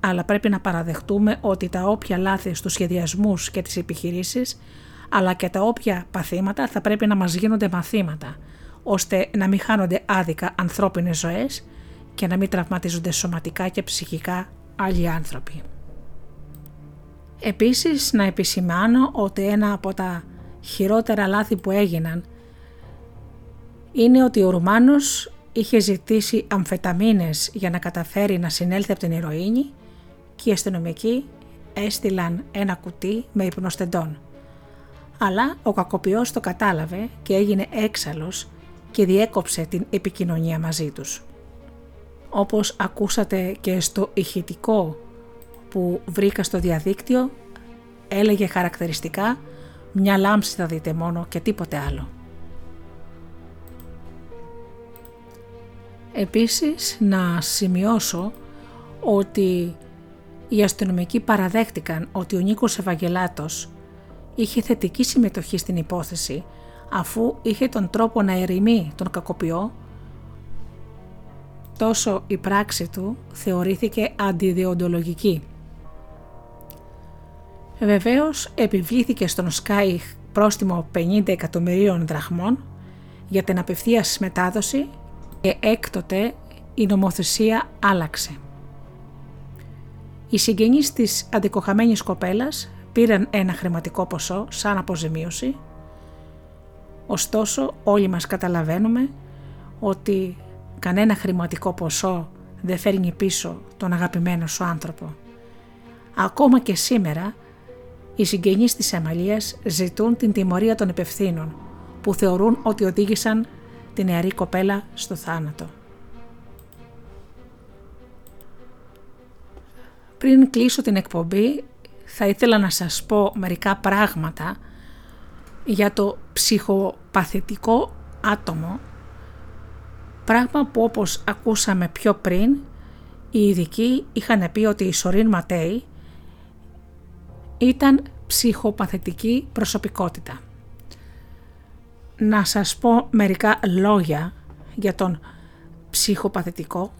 αλλά πρέπει να παραδεχτούμε ότι τα όποια λάθη στους σχεδιασμούς και τις επιχειρήσεις, αλλά και τα όποια παθήματα θα πρέπει να μας γίνονται μαθήματα, ώστε να μην χάνονται άδικα ανθρώπινες ζωές και να μην τραυματίζονται σωματικά και ψυχικά άλλοι άνθρωποι. Επίσης να επισημάνω ότι ένα από τα χειρότερα λάθη που έγιναν είναι ότι ο Ρουμάνος είχε ζητήσει αμφεταμίνες για να καταφέρει να συνέλθει από την ηρωίνη και οι αστυνομικοί έστειλαν ένα κουτί με υπνοστεντών. Αλλά ο κακοποιός το κατάλαβε και έγινε έξαλλος και διέκοψε την επικοινωνία μαζί τους. Όπως ακούσατε και στο ηχητικό που βρήκα στο διαδίκτυο, έλεγε χαρακτηριστικά «Μια λάμψη θα δείτε μόνο και τίποτε άλλο». Επίσης να σημειώσω ότι οι αστυνομικοί παραδέχτηκαν ότι ο Νίκος Ευαγγελάτος είχε θετική συμμετοχή στην υπόθεση αφού είχε τον τρόπο να ερημεί τον κακοποιό τόσο η πράξη του θεωρήθηκε αντιδιοντολογική. Βεβαίως επιβλήθηκε στον Σκάι πρόστιμο 50 εκατομμυρίων δραχμών για την απευθείας μετάδοση και έκτοτε η νομοθεσία άλλαξε. Οι συγγενείς της αντικοχαμένης κοπέλας πήραν ένα χρηματικό ποσό σαν αποζημίωση, ωστόσο όλοι μας καταλαβαίνουμε ότι κανένα χρηματικό ποσό δεν φέρνει πίσω τον αγαπημένο σου άνθρωπο. Ακόμα και σήμερα οι συγγενείς της Αμαλίας ζητούν την τιμωρία των υπευθύνων που θεωρούν ότι οδήγησαν την νεαρή κοπέλα στο θάνατο. Πριν κλείσω την εκπομπή θα ήθελα να σας πω μερικά πράγματα για το ψυχοπαθητικό άτομο πράγμα που όπως ακούσαμε πιο πριν οι ειδικοί είχαν πει ότι η Σορίν Ματέη ήταν ψυχοπαθητική προσωπικότητα να σας πω μερικά λόγια για τον ψυχοπαθητικό.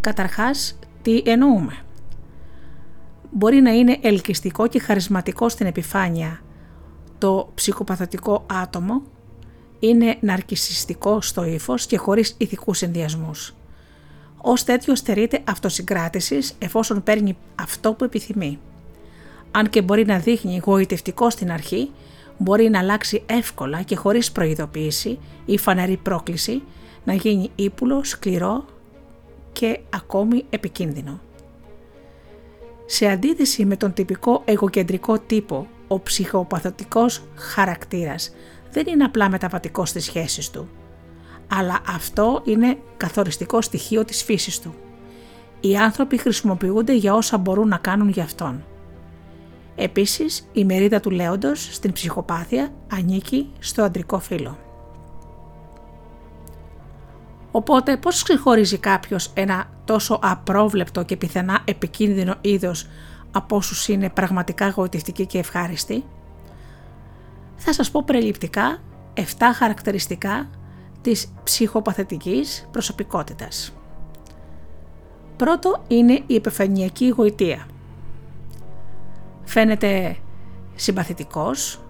Καταρχάς, τι εννοούμε. Μπορεί να είναι ελκυστικό και χαρισματικό στην επιφάνεια το ψυχοπαθητικό άτομο, είναι ναρκισιστικό στο ύφος και χωρίς ηθικούς ενδιασμούς. Ως τέτοιο στερείται αυτοσυγκράτησης εφόσον παίρνει αυτό που επιθυμεί. Αν και μπορεί να δείχνει γοητευτικό στην αρχή, μπορεί να αλλάξει εύκολα και χωρίς προειδοποίηση ή φανερή πρόκληση, να γίνει ύπουλο, σκληρό και ακόμη επικίνδυνο. Σε αντίθεση με τον τυπικό εγωκεντρικό τύπο, ο ψυχοπαθωτικός χαρακτήρας δεν είναι απλά μεταβατικός στις σχέσεις του, αλλά αυτό είναι καθοριστικό στοιχείο της φύσης του. Οι άνθρωποι χρησιμοποιούνται για όσα μπορούν να κάνουν για αυτόν. Επίσης, η μερίδα του λέοντος στην ψυχοπάθεια ανήκει στο αντρικό φύλλο. Οπότε πώς ξεχωρίζει κάποιος ένα τόσο απρόβλεπτο και πιθανά επικίνδυνο είδος από όσους είναι πραγματικά γοητευτικοί και ευχάριστοι; Θα σας πω πρεληπτικά 7 χαρακτηριστικά της ψυχοπαθητικής προσωπικότητας. Πρώτο είναι η επιφανειακή γοητεία φαίνεται συμπαθητικός,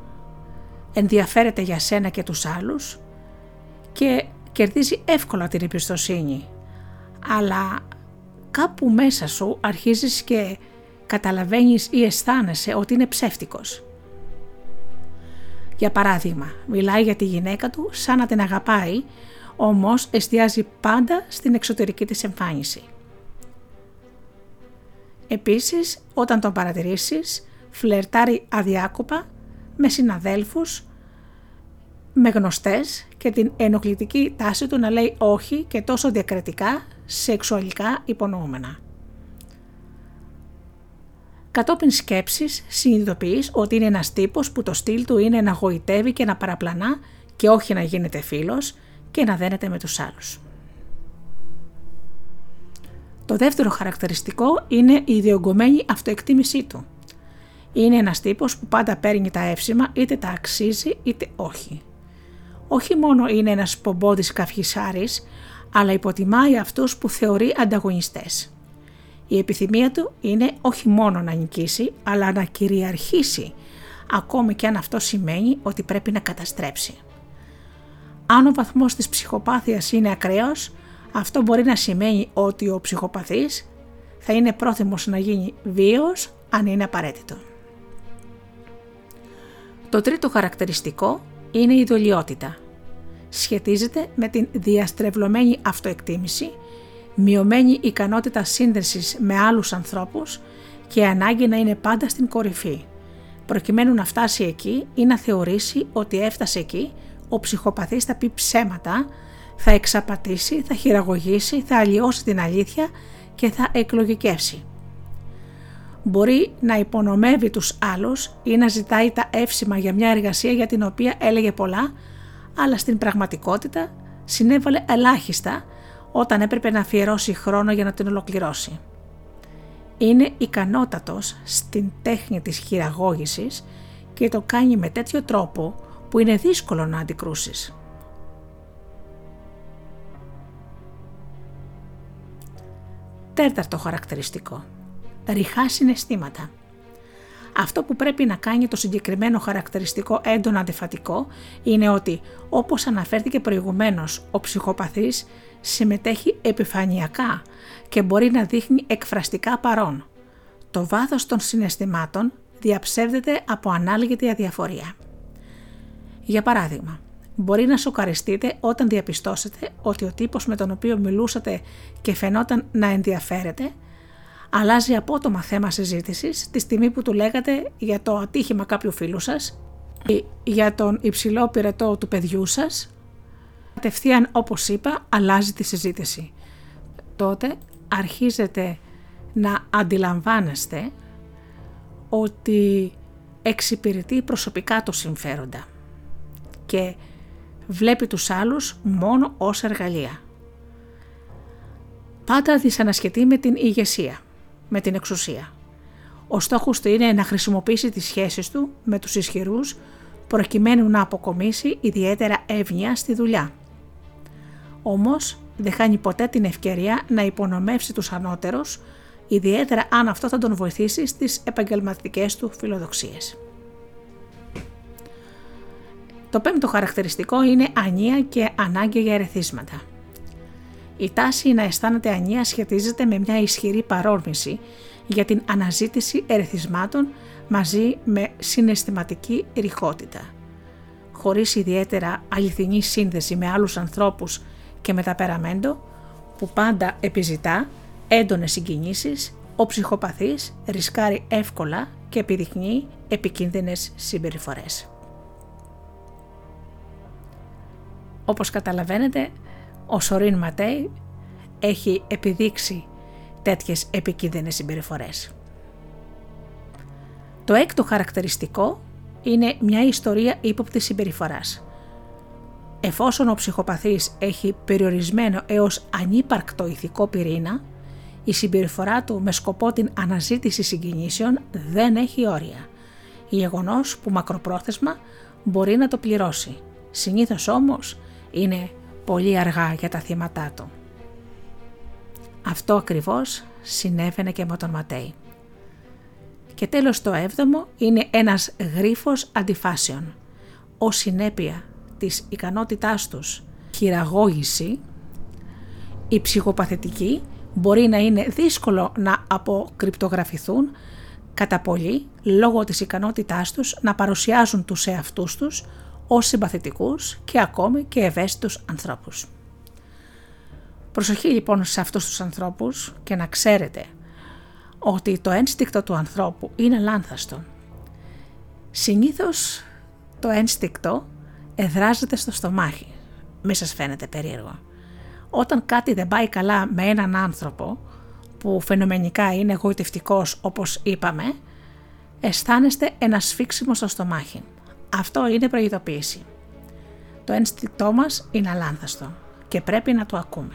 ενδιαφέρεται για σένα και τους άλλους και κερδίζει εύκολα την εμπιστοσύνη. Αλλά κάπου μέσα σου αρχίζεις και καταλαβαίνεις ή αισθάνεσαι ότι είναι ψεύτικος. Για παράδειγμα, μιλάει για τη γυναίκα του σαν να την αγαπάει, όμως εστιάζει πάντα στην εξωτερική της εμφάνιση. Επίσης, όταν τον παρατηρήσεις, φλερτάρει αδιάκοπα με συναδέλφους, με γνωστές και την ενοχλητική τάση του να λέει όχι και τόσο διακριτικά σεξουαλικά υπονοούμενα. Κατόπιν σκέψης συνειδητοποιείς ότι είναι ένας τύπος που το στυλ του είναι να γοητεύει και να παραπλανά και όχι να γίνεται φίλος και να δένεται με τους άλλους. Το δεύτερο χαρακτηριστικό είναι η διωγγωμένη αυτοεκτίμησή του. Είναι ένας τύπος που πάντα παίρνει τα εύσημα είτε τα αξίζει είτε όχι. Όχι μόνο είναι ένας πομπόδης καυχησάρης, αλλά υποτιμάει αυτούς που θεωρεί ανταγωνιστές. Η επιθυμία του είναι όχι μόνο να νικήσει, αλλά να κυριαρχήσει, ακόμη και αν αυτό σημαίνει ότι πρέπει να καταστρέψει. Αν ο βαθμός της ψυχοπάθειας είναι ακραίος, αυτό μπορεί να σημαίνει ότι ο ψυχοπαθής θα είναι πρόθυμος να γίνει βίαιος αν είναι απαραίτητο. Το τρίτο χαρακτηριστικό είναι η δολιότητα. Σχετίζεται με την διαστρεβλωμένη αυτοεκτίμηση, μειωμένη ικανότητα σύνδεσης με άλλους ανθρώπους και ανάγκη να είναι πάντα στην κορυφή. Προκειμένου να φτάσει εκεί ή να θεωρήσει ότι έφτασε εκεί, ο ψυχοπαθής θα πει ψέματα, θα εξαπατήσει, θα χειραγωγήσει, θα αλλοιώσει την αλήθεια και θα εκλογικεύσει. Μπορεί να υπονομεύει τους άλλους ή να ζητάει τα εύσημα για μια εργασία για την οποία έλεγε πολλά, αλλά στην πραγματικότητα συνέβαλε ελάχιστα όταν έπρεπε να αφιερώσει χρόνο για να την ολοκληρώσει. Είναι ικανότατος στην τέχνη της χειραγώγησης και το κάνει με τέτοιο τρόπο που είναι δύσκολο να αντικρούσεις. Τέταρτο χαρακτηριστικό. Ριχά συναισθήματα. Αυτό που πρέπει να κάνει το συγκεκριμένο χαρακτηριστικό έντονα αντιφατικό είναι ότι, όπως αναφέρθηκε προηγουμένως, ο ψυχοπαθής συμμετέχει επιφανειακά και μπορεί να δείχνει εκφραστικά παρόν. Το βάθος των συναισθημάτων διαψεύδεται από ανάλγητη αδιαφορία. Για παράδειγμα, Μπορεί να σοκαριστείτε όταν διαπιστώσετε ότι ο τύπος με τον οποίο μιλούσατε και φαινόταν να ενδιαφέρεται αλλάζει απότομα θέμα συζήτησης τη στιγμή που του λέγατε για το ατύχημα κάποιου φίλου σας ή για τον υψηλό πυρετό του παιδιού σας. Κατευθείαν όπως είπα αλλάζει τη συζήτηση. Τότε αρχίζετε να αντιλαμβάνεστε ότι εξυπηρετεί προσωπικά το συμφέροντα και βλέπει τους άλλους μόνο ως εργαλεία. Πάντα δυσανασχετεί με την ηγεσία, με την εξουσία. Ο στόχος του είναι να χρησιμοποιήσει τις σχέσεις του με τους ισχυρούς προκειμένου να αποκομίσει ιδιαίτερα εύνοια στη δουλειά. Όμως δεν χάνει ποτέ την ευκαιρία να υπονομεύσει τους ανώτερους, ιδιαίτερα αν αυτό θα τον βοηθήσει στις επαγγελματικές του φιλοδοξίες. Το πέμπτο χαρακτηριστικό είναι ανία και ανάγκη για ερεθίσματα. Η τάση να αισθάνεται ανία σχετίζεται με μια ισχυρή παρόρμηση για την αναζήτηση ερεθισμάτων μαζί με συναισθηματική ρηχότητα. Χωρίς ιδιαίτερα αληθινή σύνδεση με άλλους ανθρώπους και με τα περαμέντο, που πάντα επιζητά έντονες συγκινήσεις, ο ψυχοπαθής ρισκάρει εύκολα και επιδεικνύει επικίνδυνες συμπεριφορές. Όπως καταλαβαίνετε, ο Σορίν Ματέι έχει επιδείξει τέτοιες επικίνδυνες συμπεριφορές. Το έκτο χαρακτηριστικό είναι μια ιστορία ύποπτης συμπεριφοράς. Εφόσον ο ψυχοπαθής έχει περιορισμένο έως ανύπαρκτο ηθικό πυρήνα, η συμπεριφορά του με σκοπό την αναζήτηση συγκινήσεων δεν έχει όρια. Γεγονός που μακροπρόθεσμα μπορεί να το πληρώσει. Συνήθως όμως είναι πολύ αργά για τα θύματά του. Αυτό ακριβώς συνέβαινε και με τον Ματέι. Και τέλος το έβδομο είναι ένας γρίφος αντιφάσεων. Ο συνέπεια της ικανότητάς τους χειραγώγηση, η ψυχοπαθητική μπορεί να είναι δύσκολο να αποκρυπτογραφηθούν κατά πολύ λόγω της ικανότητάς τους να παρουσιάζουν τους εαυτούς τους ως συμπαθητικούς και ακόμη και ευαίσθητους ανθρώπους. Προσοχή λοιπόν σε αυτούς τους ανθρώπους και να ξέρετε ότι το ένστικτο του ανθρώπου είναι λάνθαστο. Συνήθως το ένστικτο εδράζεται στο στομάχι. Μη σας φαίνεται περίεργο. Όταν κάτι δεν πάει καλά με έναν άνθρωπο που φαινομενικά είναι εγωιτευτικός όπως είπαμε, αισθάνεστε ένα σφίξιμο στο στομάχι. Αυτό είναι προειδοποίηση. Το ένστικτό μας είναι αλάνθαστο και πρέπει να το ακούμε.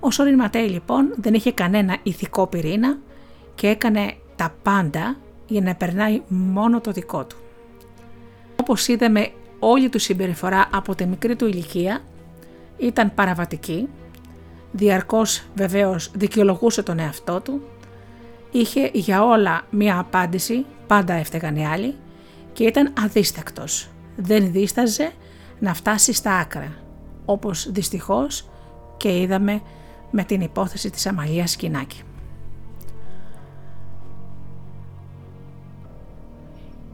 Ο Σόριν Ματέι λοιπόν δεν είχε κανένα ηθικό πυρήνα και έκανε τα πάντα για να περνάει μόνο το δικό του. Όπως είδαμε όλη του συμπεριφορά από τη μικρή του ηλικία Ήταν παραβατική, διαρκώς βεβαίως δικαιολογούσε τον εαυτό του, είχε για όλα μία απάντηση, πάντα έφταιγαν οι άλλοι και ήταν αδίστακτος. Δεν δίσταζε να φτάσει στα άκρα, όπως δυστυχώς και είδαμε με την υπόθεση της Αμαλίας Σκινάκη.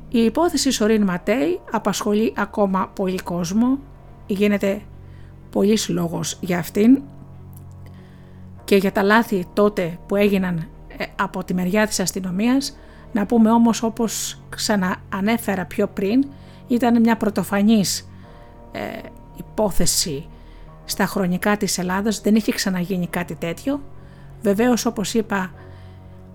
Η υπόθεση Σωρίν Ματέη απασχολεί ακόμα πολύ κόσμο, γίνεται πολλής λόγος για αυτήν και για τα λάθη τότε που έγιναν ε, από τη μεριά της αστυνομίας, να πούμε όμως όπως ξαναανέφερα πιο πριν, ήταν μια πρωτοφανής ε, υπόθεση στα χρονικά της Ελλάδας, δεν είχε ξαναγίνει κάτι τέτοιο. Βεβαίως όπως είπα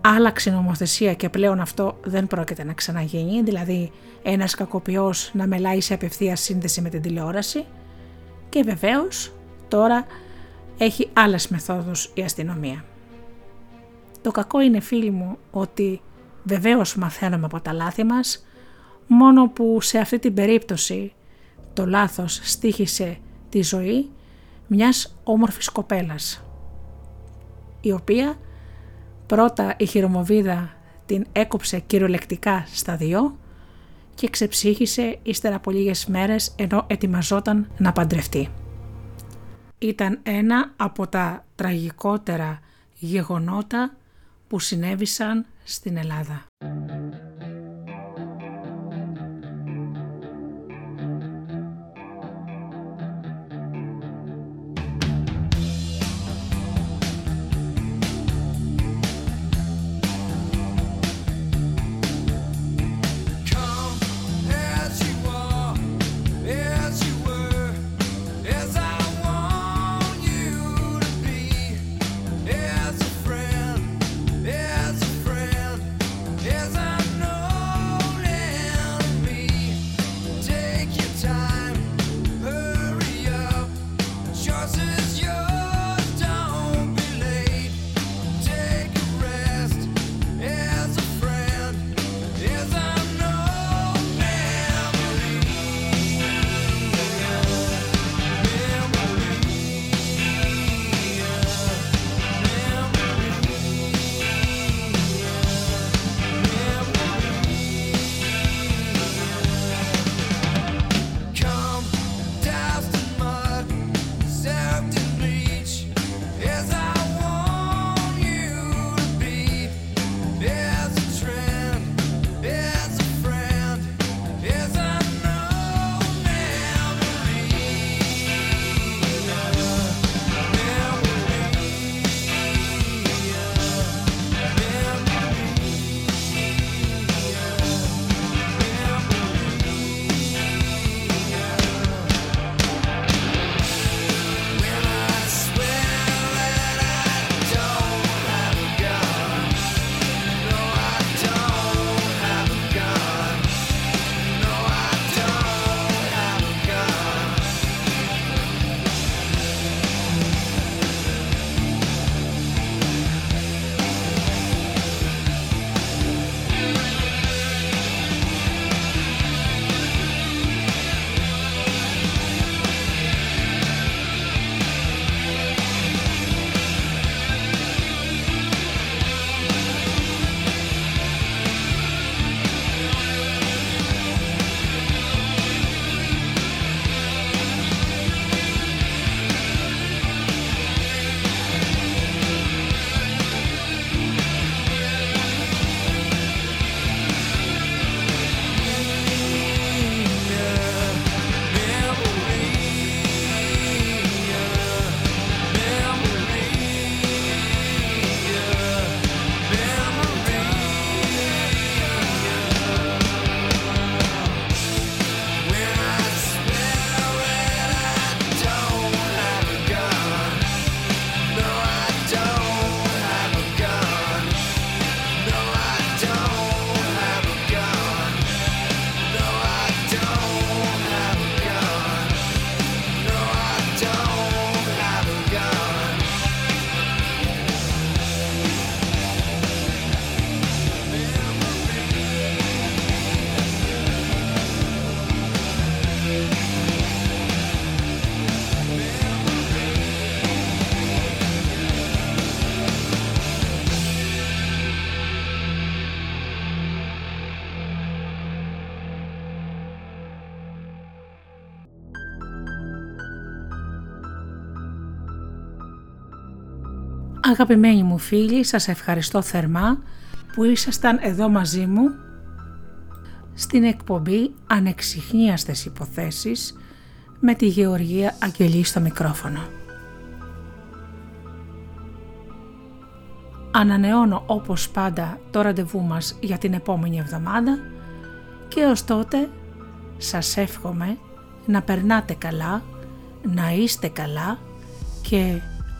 άλλαξε η νομοθεσία και πλέον αυτό δεν πρόκειται να ξαναγίνει, δηλαδή ένας κακοποιός να μελάει σε απευθεία σύνδεση με την τηλεόραση και βεβαίως τώρα έχει άλλες μεθόδους η αστυνομία. Το κακό είναι φίλοι μου ότι βεβαίως μαθαίνουμε από τα λάθη μας, μόνο που σε αυτή την περίπτωση το λάθος στήχησε τη ζωή μιας όμορφης κοπέλας, η οποία πρώτα η χειρομοβίδα την έκοψε κυριολεκτικά στα δυο και ξεψύχησε ύστερα από λίγες μέρες ενώ ετοιμαζόταν να παντρευτεί. Ήταν ένα από τα τραγικότερα γεγονότα που συνέβησαν στην Ελλάδα. Αγαπημένοι μου φίλοι, σας ευχαριστώ θερμά που ήσασταν εδώ μαζί μου στην εκπομπή Ανεξιχνίαστες Υποθέσεις με τη Γεωργία Αγγελή στο μικρόφωνο. Ανανεώνω όπως πάντα το ραντεβού μας για την επόμενη εβδομάδα και ως τότε σας εύχομαι να περνάτε καλά, να είστε καλά και